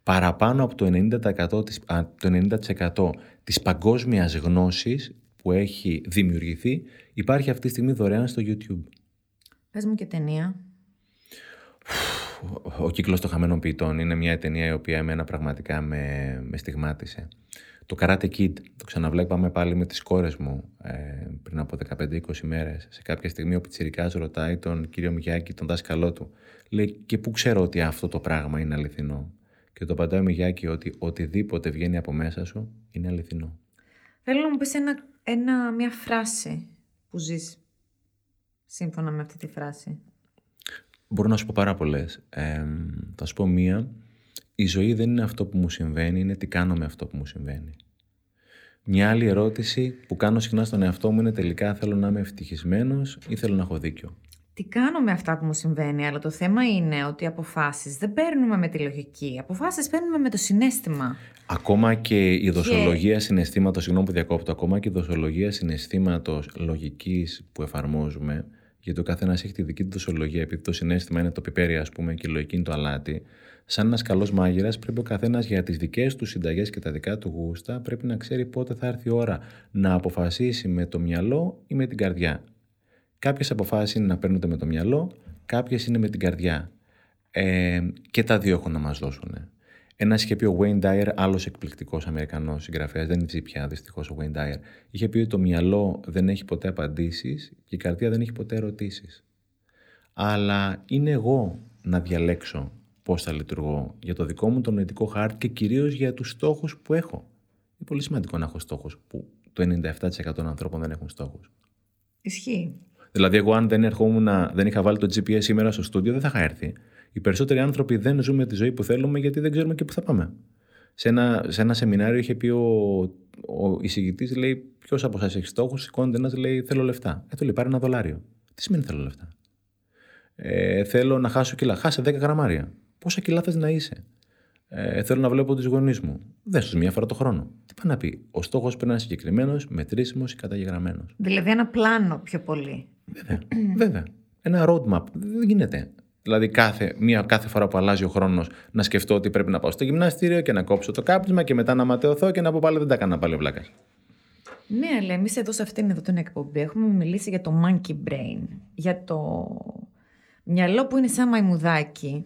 παραπάνω από το 90%, της, α, το 90% της παγκόσμιας γνώσης που έχει δημιουργηθεί υπάρχει αυτή τη στιγμή δωρεάν στο YouTube. Πες μου και ταινία. Ο κύκλος των χαμένων ποιητών είναι μια ταινία η οποία εμένα πραγματικά με, με στιγμάτισε. Το Karate Kid, το ξαναβλέπαμε πάλι με τις κόρες μου ε, πριν από 15-20 μέρες. Σε κάποια στιγμή ο Πιτσιρικάς ρωτάει τον κύριο Μιγιάκη, τον δάσκαλό του. Λέει και πού ξέρω ότι αυτό το πράγμα είναι αληθινό; Και το απαντάει ο Μιγιάκη ότι οτιδήποτε βγαίνει από μέσα σου είναι αληθινό. Θέλω να μου πεις ένα, ένα, μια φράση που ζεις σύμφωνα με αυτή τη φράση. Μπορώ να σου πω πάρα πολλές. Ε, θα σου πω μία. Η ζωή δεν είναι αυτό που μου συμβαίνει, είναι τι κάνω με αυτό που μου συμβαίνει. Μια άλλη ερώτηση που κάνω συχνά στον εαυτό μου είναι τελικά θέλω να είμαι ευτυχισμένος ή θέλω να έχω δίκιο. Τι κάνω με αυτά που μου συμβαίνει, αλλά το θέμα είναι ότι οι αποφάσεις δεν παίρνουμε με τη λογική. Αποφάσεις παίρνουμε με το συνέστημα. Ακόμα και η δοσολογία συναισθήματος, συγγνώμη που διακόπτω, ακόμα και η δοσολογία συναισθήματος λογικής που εφαρμόζουμε, γιατί ο καθένας έχει τη δική του δοσολογία, επειδή το συνέστημα είναι το πιπέρι, ας πούμε, και η λογική είναι το αλάτι. Σαν ένας καλός μάγειρας, πρέπει ο καθένας για τις δικές του συνταγές και τα δικά του γούστα, πρέπει να ξέρει πότε θα έρθει η ώρα να αποφασίσει με το μυαλό ή με την καρδιά. Κάποιες αποφάσεις είναι να παίρνονται με το μυαλό, κάποιες είναι με την καρδιά. Ε, και τα δύο έχουν να μας δώσουν. Ένα είχε πει ο Wayne Dyer, άλλος εκπληκτικός Αμερικανός συγγραφέας, δεν ζει πια δυστυχώς ο Wayne Dyer. Είχε πει ότι το μυαλό δεν έχει ποτέ απαντήσεις και η καρδιά δεν έχει ποτέ ερωτήσεις. Αλλά είναι εγώ να διαλέξω πώς θα λειτουργώ για το δικό μου το νοητικό χάρτη και κυρίως για τους στόχους που έχω. Είναι πολύ σημαντικό να έχω στόχους που το 97% των ανθρώπων δεν έχουν στόχους. Ισχύει. Δηλαδή, εγώ αν δεν, ερχόμουν, δεν είχα βάλει το GPS σήμερα στο στούντιο, δεν θα είχα έρθει. Οι περισσότεροι άνθρωποι δεν ζούμε τη ζωή που θέλουμε γιατί δεν ξέρουμε και πού θα πάμε. Σε ένα, σε ένα σεμινάριο είχε πει ο ο εισηγητής λέει: Ποιος από εσά έχει στόχους, σηκώνεται ένας λέει: Θέλω λεφτά. Ε, του λέει: Πάρε ένα δολάριο. Τι σημαίνει θέλω λεφτά. Ε, θέλω να χάσω κιλά. Χάσε 10 γραμμάρια. Πόσα κιλά θες να είσαι. Ε, θέλω να βλέπω τους γονείς μου. Δες μία φορά το χρόνο. Τι πάει να πει; Ο στόχος πρέπει να είναι συγκεκριμένος, μετρήσιμος ή καταγεγραμμένος. Δηλαδή ένα πλάνο πιο πολύ. Βέβαια. Βέβαια. Ένα roadmap. Δεν γίνεται. Δηλαδή, κάθε, μία, κάθε φορά που αλλάζει ο χρόνος, να σκεφτώ ότι πρέπει να πάω στο γυμναστήριο και να κόψω το κάπνισμα και μετά να ματαιωθώ και να πω πάλι δεν τα έκανα πάλι βλάκα. Ναι, αλλά εμείς εδώ σε αυτήν εδώ την εκπομπή έχουμε μιλήσει για το monkey brain. Για το μυαλό που είναι σαν μαϊμουδάκι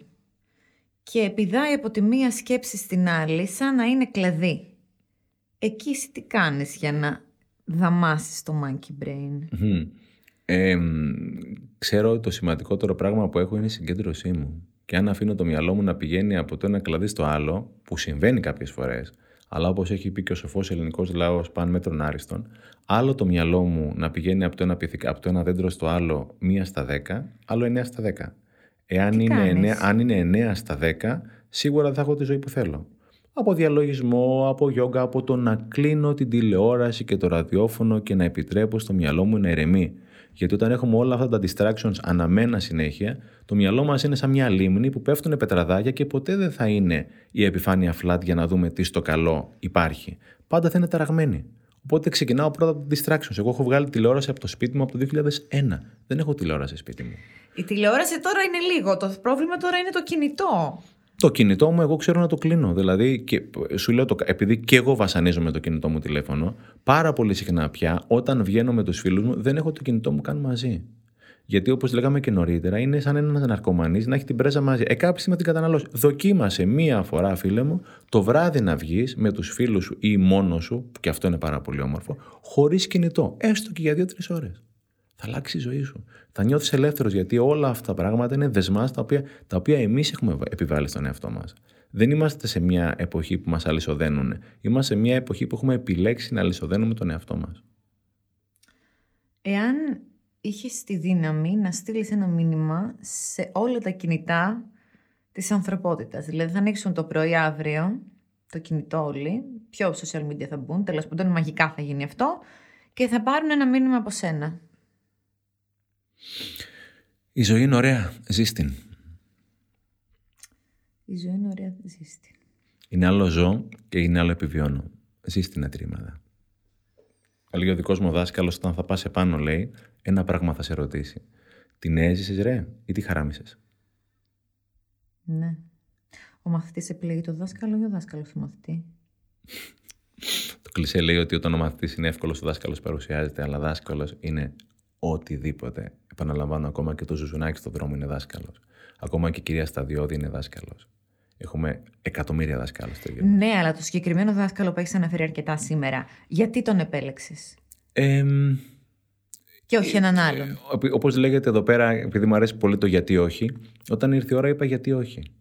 και επιδάει από τη μία σκέψη στην άλλη σαν να είναι κλαδί. Εκεί εσύ τι κάνεις για να δαμάσεις το monkey brain; Ε, ξέρω ότι το σημαντικότερο πράγμα που έχω είναι η συγκέντρωσή μου. Και αν αφήνω το μυαλό μου να πηγαίνει από το ένα κλαδί στο άλλο, που συμβαίνει κάποιες φορές, αλλά όπως έχει πει και ο σοφός ελληνικός λαός παν μέτρων άριστον, άλλο το μυαλό μου να πηγαίνει από το ένα, από το ένα δέντρο στο άλλο μία στα δέκα, άλλο εννέα στα δέκα. Εάν είναι, 9, αν είναι 9 στα 10, σίγουρα δεν θα έχω τη ζωή που θέλω. Από διαλογισμό, από γιόγκα, από το να κλείνω την τηλεόραση και το ραδιόφωνο και να επιτρέπω στο μυαλό μου να ηρεμεί. Γιατί όταν έχουμε όλα αυτά τα distractions αναμένα συνέχεια, το μυαλό μας είναι σαν μια λίμνη που πέφτουν πετραδάκια και ποτέ δεν θα είναι η επιφάνεια flat για να δούμε τι στο καλό υπάρχει. Πάντα θα είναι ταραγμένη. Οπότε ξεκινάω πρώτα από το distractions. Εγώ έχω βγάλει τηλεόραση από το σπίτι μου από το 2001. Δεν έχω τηλεόραση σπίτι μου. Η τηλεόραση τώρα είναι λίγο. Το πρόβλημα τώρα είναι το κινητό. Το κινητό μου, εγώ ξέρω να το κλείνω. Δηλαδή, και σου λέω, το, επειδή και εγώ βασανίζομαι το κινητό μου τηλέφωνο, πάρα πολύ συχνά πια, όταν βγαίνω με τους φίλους μου, δεν έχω το κινητό μου καν μαζί. Γιατί όπως λέγαμε και νωρίτερα, είναι σαν ένας ναρκωμανής να έχει την πρέζα μαζί. Ε, κάποια στιγμή την καταναλώσει. Δοκίμασε μία φορά, φίλε μου, το βράδυ να βγεις με τους φίλους σου ή μόνος σου, και αυτό είναι πάρα πολύ όμορφο, χωρίς κινητό. Έστω και για δύο-τρεις ώρες θα αλλάξει η ζωή σου. Θα νιώθεις ελεύθερος γιατί όλα αυτά τα πράγματα είναι δεσμάς τα οποία, τα οποία εμείς έχουμε επιβάλει στον εαυτό μας. Δεν είμαστε σε μια εποχή που μας αλυσοδένουν. Είμαστε σε μια εποχή που έχουμε επιλέξει να αλυσοδένουμε τον εαυτό μας. Εάν είχες τη δύναμη να στείλεις ένα μήνυμα σε όλα τα κινητά της ανθρωπότητας. Δηλαδή, θα ανοίξουν το πρωί αύριο το κινητό όλοι, πιο social media θα μπουν, τέλος πάντων μαγικά θα γίνει αυτό, και θα πάρουν ένα μήνυμα από σένα. Η ζωή είναι ωραία. Ζήστην. Η ζωή είναι ωραία. Ζήστην. Είναι άλλο ζω και είναι άλλο επιβιώνω. Ζήστην ατρίμαδα. Λέει ο δικός μου δάσκαλος, όταν θα πας επάνω, λέει, ένα πράγμα θα σε ρωτήσει. Την έζησες, ρε, ή τη χαράμισες; Ναι. Ο μαθητής επιλέγει το δάσκαλο ή ο δάσκαλος του μαθητή; Το κλισέ λέει ότι όταν ο μαθητής είναι εύκολος, ο δάσκαλος παρουσιάζεται, αλλά δάσκαλος είναι οτιδήποτε. Επαναλαμβάνω, ακόμα και το Ζουζουνάκι στον δρόμο είναι δάσκαλος. Ακόμα και η κυρία Σταδιώδη είναι δάσκαλος. Έχουμε εκατομμύρια δάσκαλους στο γύρο. Ναι, αλλά το συγκεκριμένο δάσκαλο που έχεις αναφέρει αρκετά σήμερα, γιατί τον επέλεξες; Ε, και όχι έναν άλλον. Όπως λέγεται εδώ πέρα, επειδή μου αρέσει πολύ το γιατί όχι, όταν ήρθε η ώρα είπα γιατί όχι.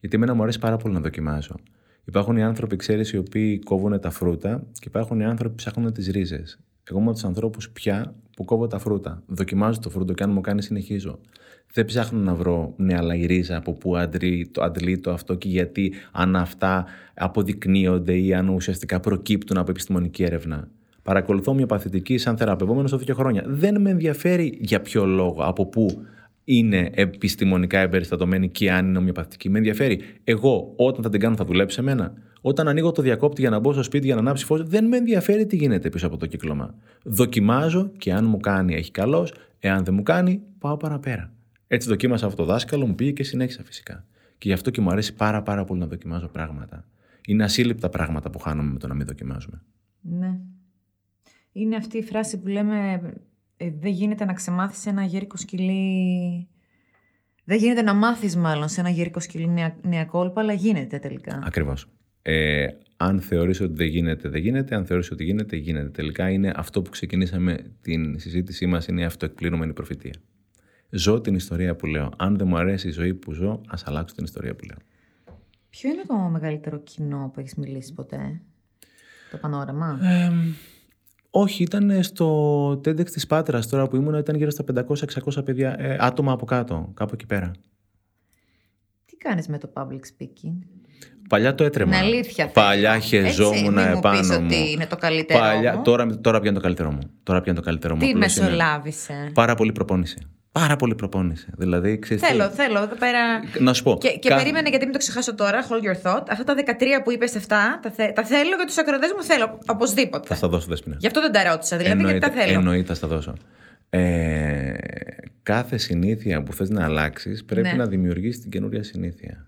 Γιατί εμένα μου αρέσει πάρα πολύ να δοκιμάζω. Υπάρχουν οι άνθρωποι, ξέρεις, οι οποίοι κόβουν τα φρούτα και υπάρχουν οι άνθρωποι που ψάχνουν τις ρίζες. Εγώ είμαι από τους ανθρώπους πια που κόβω τα φρούτα. Δοκιμάζω το φρούτο και αν μου κάνει, συνεχίζω. Δεν ψάχνω να βρω νέα η ρίζα από πού αντλεί το, αντλεί το αυτό και γιατί, αν αυτά αποδεικνύονται ή αν ουσιαστικά προκύπτουν από επιστημονική έρευνα. Παρακολουθώ μια παθητική σαν θεραπευόμενος δύο χρόνια. Δεν με ενδιαφέρει για ποιο λόγο, από πού είναι επιστημονικά εμπεριστατωμένη και αν είναι ομοιοπαθητική. Με ενδιαφέρει. Εγώ, όταν θα την κάνω, θα δουλέψει σε μένα. Όταν ανοίγω το διακόπτη για να μπω στο σπίτι για να ανάψει φως, δεν με ενδιαφέρει τι γίνεται πίσω από το κύκλωμα. Δοκιμάζω και αν μου κάνει, έχει καλώ. Εάν δεν μου κάνει, πάω παραπέρα. Έτσι δοκίμασα αυτό το δάσκαλο, μου πήγε και συνέχισα φυσικά. Και γι' αυτό και μου αρέσει πάρα, πάρα πολύ να δοκιμάζω πράγματα. Είναι ασύλληπτα πράγματα που χάνουμε με το να μην δοκιμάζουμε. Ναι. Είναι αυτή η φράση που λέμε ε, δεν γίνεται να ξεμάθεις ένα γέρικο σκυλί... Δεν γίνεται να μάθεις μάλλον σε ένα γέρικο σκυλί νέα, νέα κόλπα, αλλά γίνεται τελικά. Ακριβώς. Ε, αν θεωρείς ότι δεν γίνεται, δεν γίνεται. Αν θεωρείς ότι γίνεται, γίνεται. Τελικά είναι αυτό που ξεκινήσαμε την συζήτησή μας, είναι η αυτοεκπληρωμένη προφητεία. Ζω την ιστορία που λέω. Αν δεν μου αρέσει η ζωή που ζω, ας αλλάξω την ιστορία που λέω. Ποιο είναι το μεγαλύτερο κοινό που έχεις μιλήσει ποτέ, το πανόραμα; Ε, όχι, ήταν στο TEDx της Πάτρας τώρα που ήμουν, ήταν γύρω στα 500-600 παιδιά, ε, άτομα από κάτω, κάπου εκεί πέρα. Τι κάνεις με το public speaking? Παλιά το έτρεμα. Είναι αλήθεια. Παλιά Έτσι, χεζόμουν μην μου επάνω πεις μου. ότι είναι το καλύτερό Παλιά, μου. τώρα, τώρα πια είναι το καλύτερό μου. Τώρα πια είναι το καλύτερό μου. Τι Απλώς είναι μεσολάβησε. Πάρα πολύ προπόνηση. Πάρα πολύ προπόνηση. Δηλαδή, ξέρεις τι- Θέλω, θέλω εδώ πέρα. Να σου πω. Και, και κα- περίμενε γιατί μην το ξεχάσω τώρα. Hold your thought. Αυτά τα 13 που είπες 7, τα, θε, τα θέλω για τους ακροτέ μου. Θέλω οπωσδήποτε. Θα στα δώσω, Δέσποινα. Γι' αυτό δεν τα ρώτησα. Δηλαδή γιατί τα θέλω. εννοείται, θα στα δώσω. Ε, κάθε συνήθεια που θες να αλλάξεις πρέπει Ναι. να δημιουργήσεις την καινούρια συνήθεια.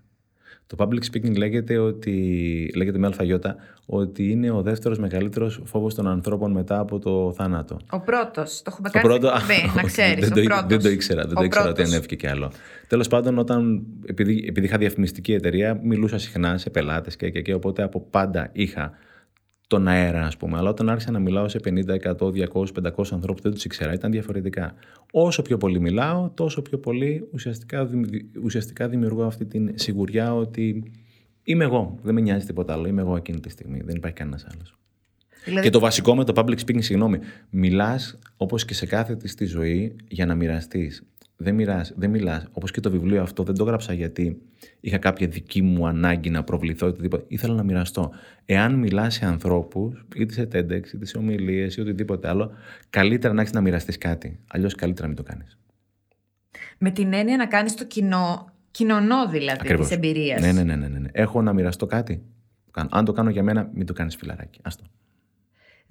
Το public speaking λέγεται, ότι, λέγεται με αλφαγιώτα ότι είναι ο δεύτερος μεγαλύτερος φόβος των ανθρώπων μετά από το θάνατο. Ο πρώτος. Το έχουμε Το κάνει. πρώτο. Ναι, να όχι, ξέρεις. δεν, ο το, πρώτος. δεν το ήξερα. Δεν Ο το ήξερα ότι πρώτος. ανέβηκε κι άλλο. Τέλος πάντων, όταν, επειδή, επειδή είχα διαφημιστική εταιρεία, μιλούσα συχνά σε πελάτες και, και, και οπότε από πάντα είχα τον αέρα, ας πούμε. Αλλά όταν άρχισα να μιλάω σε 50, 100, 200, 500 ανθρώπους, δεν τους ήξερα, ήταν διαφορετικά. Όσο πιο πολύ μιλάω, τόσο πιο πολύ ουσιαστικά, δημι- ουσιαστικά δημιουργώ αυτή την σιγουριά ότι είμαι εγώ. Δεν με νοιάζει τίποτα άλλο. Είμαι εγώ εκείνη τη στιγμή. Δεν υπάρχει κανένας άλλος. Δηλαδή, Και το βασικό με το public speaking, συγγνώμη, μιλάς όπως και σε κάθε τη στη ζωή για να μοιραστείς. Δεν, μοιράς, δεν μιλάς. Όπως και το βιβλίο αυτό, δεν το γράψα γιατί είχα κάποια δική μου ανάγκη να προβληθώ ή οτιδήποτε. Ήθελα να μοιραστώ. Εάν μιλάς σε ανθρώπους, είτε σε TEDx, είτε σε ομιλίες ή οτιδήποτε άλλο, καλύτερα να έχεις να μοιραστείς κάτι. Αλλιώς καλύτερα να μην το κάνεις. με την έννοια να κάνεις το κοινό. Κοινωνό δηλαδή της εμπειρίας. Ναι, ναι, ναι, ναι, ναι, ναι. Έχω να μοιραστώ κάτι. Κάνω. Αν το κάνω για μένα, μην το κάνεις φιλαράκι. Άστο.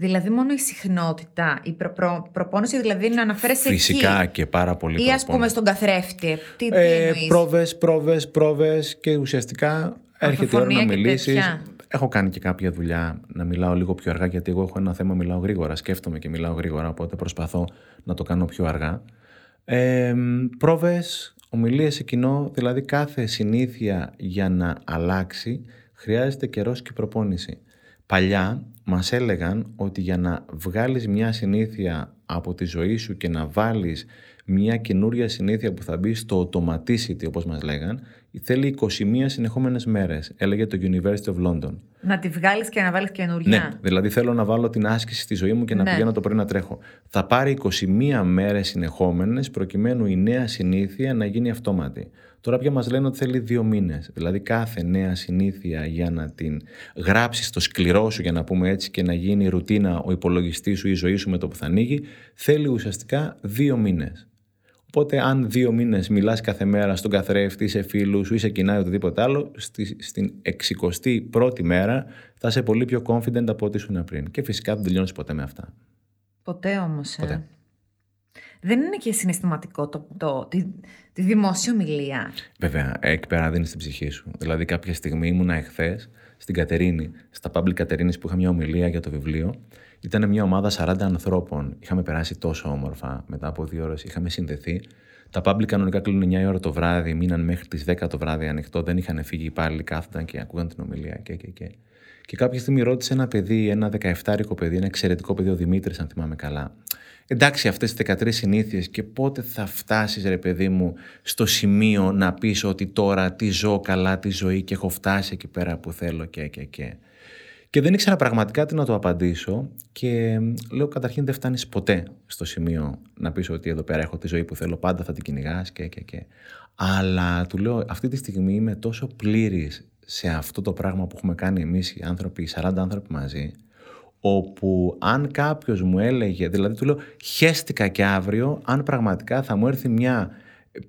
Δηλαδή μόνο η συχνότητα, η προ, προ- προπόνηση δηλαδή να αναφέρεσαι Φυσικά εκεί. και πάρα πολύ Ή ας προπόνηση. πούμε στον καθρέφτη. Τι, τι Ε, εννοείς; πρόβες, πρόβες, πρόβες και ουσιαστικά έρχεται η ώρα να Ορθοφωνία και μιλήσεις. τέτοια. Έχω κάνει και κάποια δουλειά να μιλάω λίγο πιο αργά γιατί εγώ έχω ένα θέμα μιλάω γρήγορα. Σκέφτομαι και μιλάω γρήγορα οπότε προσπαθώ να το κάνω πιο αργά. Ε, πρόβες, ομιλίες σε κοινό, δηλαδή κάθε συνήθεια για να αλλάξει χρειάζεται καιρός και προπόνηση. Παλιά μας έλεγαν ότι για να βγάλεις μια συνήθεια από τη ζωή σου και να βάλεις μια καινούρια συνήθεια που θα μπει στο automaticity όπως μας λέγαν, θέλει 21 συνεχόμενες μέρες, έλεγε το University of London. Να τη βγάλεις και να βάλεις καινούργια. Ναι, δηλαδή θέλω να βάλω την άσκηση στη ζωή μου και να Ναι. πηγαίνω το πρωί να τρέχω. Θα πάρει 21 μέρες συνεχόμενες προκειμένου η νέα συνήθεια να γίνει αυτόματη. Τώρα πια μας λένε ότι θέλει δύο μήνες. Δηλαδή κάθε νέα συνήθεια για να την γράψεις στο σκληρό σου για να πούμε έτσι και να γίνει ρουτίνα ο υπολογιστής σου ή η ζωή σου με το που θα ανοίγει θέλει ουσιαστικά δύο μήνες. Οπότε, αν δύο μήνες μιλάς κάθε μέρα στον καθρέφτη, σε φίλους σου ή σε κοινά ή οτιδήποτε άλλο, στη, στην 61η μέρα θα είσαι πολύ πιο confident από ό,τι ήσουν πριν. Και φυσικά δεν τελειώνεις ποτέ με αυτά. Ποτέ όμως. Ποτέ. Ε. Δεν είναι και συναισθηματικό το, το, τη, τη δημόσια ομιλία. Βέβαια, εκεί πέρα δίνει την ψυχή σου. Δηλαδή, κάποια στιγμή ήμουνα εχθές στην Κατερίνη, στα Public Κατερίνης που είχα μια ομιλία για το βιβλίο. Ήταν μια ομάδα 40 ανθρώπων. Είχαμε περάσει τόσο όμορφα μετά από δύο ώρες. Είχαμε συνδεθεί. Τα public κανονικά κλείνουν 9 ώρα το βράδυ, μείναν μέχρι τις 10 το βράδυ ανοιχτό. Δεν είχαν φύγει οι υπάλληλοι, κάθονταν και ακούγαν την ομιλία και, και, και. Και κάποια στιγμή ρώτησε ένα παιδί, ένα 17ρικο παιδί, ένα εξαιρετικό παιδί, ο Δημήτρης, αν θυμάμαι καλά. Εντάξει, αυτές τι 13 συνήθειες και πότε θα φτάσεις, ρε παιδί μου, στο σημείο να πεις ότι τώρα τη ζω καλά τη ζωή και έχω φτάσει εκεί πέρα που θέλω και, και, και. Και δεν ήξερα πραγματικά τι να το απαντήσω και λέω καταρχήν δεν φτάνεις ποτέ στο σημείο να πεις ότι εδώ πέρα έχω τη ζωή που θέλω, πάντα θα την κυνηγάς και, και, και. Αλλά του λέω αυτή τη στιγμή είμαι τόσο πλήρης σε αυτό το πράγμα που έχουμε κάνει εμείς οι άνθρωποι, οι 40 άνθρωποι μαζί, όπου αν κάποιος μου έλεγε, δηλαδή του λέω χέστηκα και αύριο αν πραγματικά θα μου έρθει μια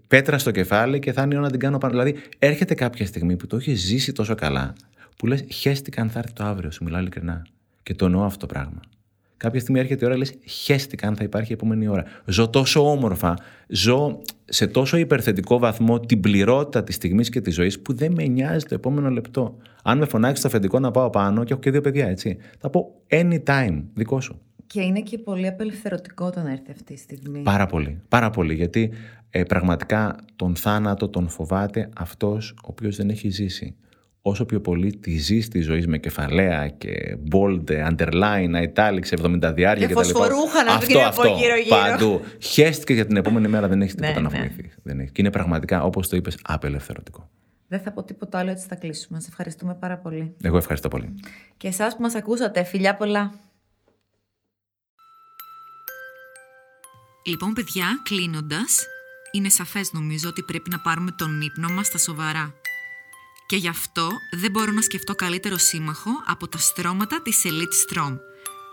πέτρα στο κεφάλι και θα είναι η ώρα να την κάνω πάνω. Δηλαδή έρχεται κάποια στιγμή που το έχεις ζήσει τόσο καλά που λες χέστηκα αν θα έρθει το αύριο, σου μιλάω ειλικρινά. Και το εννοώ αυτό το πράγμα. Κάποια στιγμή έρχεται η ώρα, λες χέστηκα αν θα υπάρχει η επόμενη ώρα. Ζω τόσο όμορφα, ζω σε τόσο υπερθετικό βαθμό την πληρότητα της στιγμής και της ζωής που δεν με νοιάζει το επόμενο λεπτό. Αν με φωνάξει το αφεντικό να πάω πάνω, και έχω και δύο παιδιά, έτσι. Θα πω anytime, δικό σου. Και είναι και πολύ απελευθερωτικό το να έρθει αυτή η στιγμή. Πάρα πολύ. Πάρα πολύ. Γιατί ε, πραγματικά τον θάνατο τον φοβάται αυτός ο οποίος δεν έχει ζήσει. Όσο πιο πολύ τη ζει τη ζωή με κεφαλαία και bold, underline, italics, 70 διάρκεια Και κτλ. φωσφορούχα να Αυτό, βγαίνει από αυτό. γύρω-γύρω. Παντού. Χαίστηκε για την επόμενη μέρα, δεν έχεις τίποτα Ναι, να ναι. φοβηθείς. Δεν έχεις. Και είναι πραγματικά, όπως το είπες, απελευθερωτικό. Δεν θα πω τίποτα άλλο, έτσι θα κλείσουμε. Σε ευχαριστούμε πάρα πολύ. Εγώ ευχαριστώ πολύ. Και εσάς που μας ακούσατε, φιλιά πολλά. Λοιπόν, παιδιά, κλείνοντας, είναι σαφές νομίζω ότι πρέπει να πάρουμε τον ύπνο μας στα σοβαρά. Και γι' αυτό δεν μπορώ να σκεφτώ καλύτερο σύμμαχο από τα στρώματα της Elite Strom.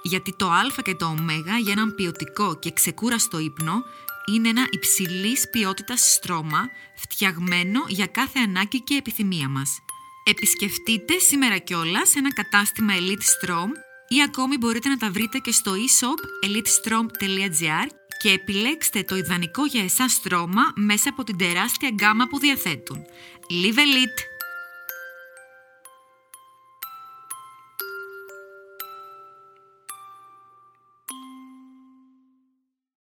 Γιατί το α και το ω για έναν ποιοτικό και ξεκούραστο ύπνο είναι ένα υψηλής ποιότητας στρώμα φτιαγμένο για κάθε ανάγκη και επιθυμία μας. Επισκεφτείτε σήμερα κιόλας ένα κατάστημα Elite Strom ή ακόμη μπορείτε να τα βρείτε και στο e-shop elitestrom.gr και επιλέξτε το ιδανικό για εσάς στρώμα μέσα από την τεράστια γκάμα που διαθέτουν. Live Elite!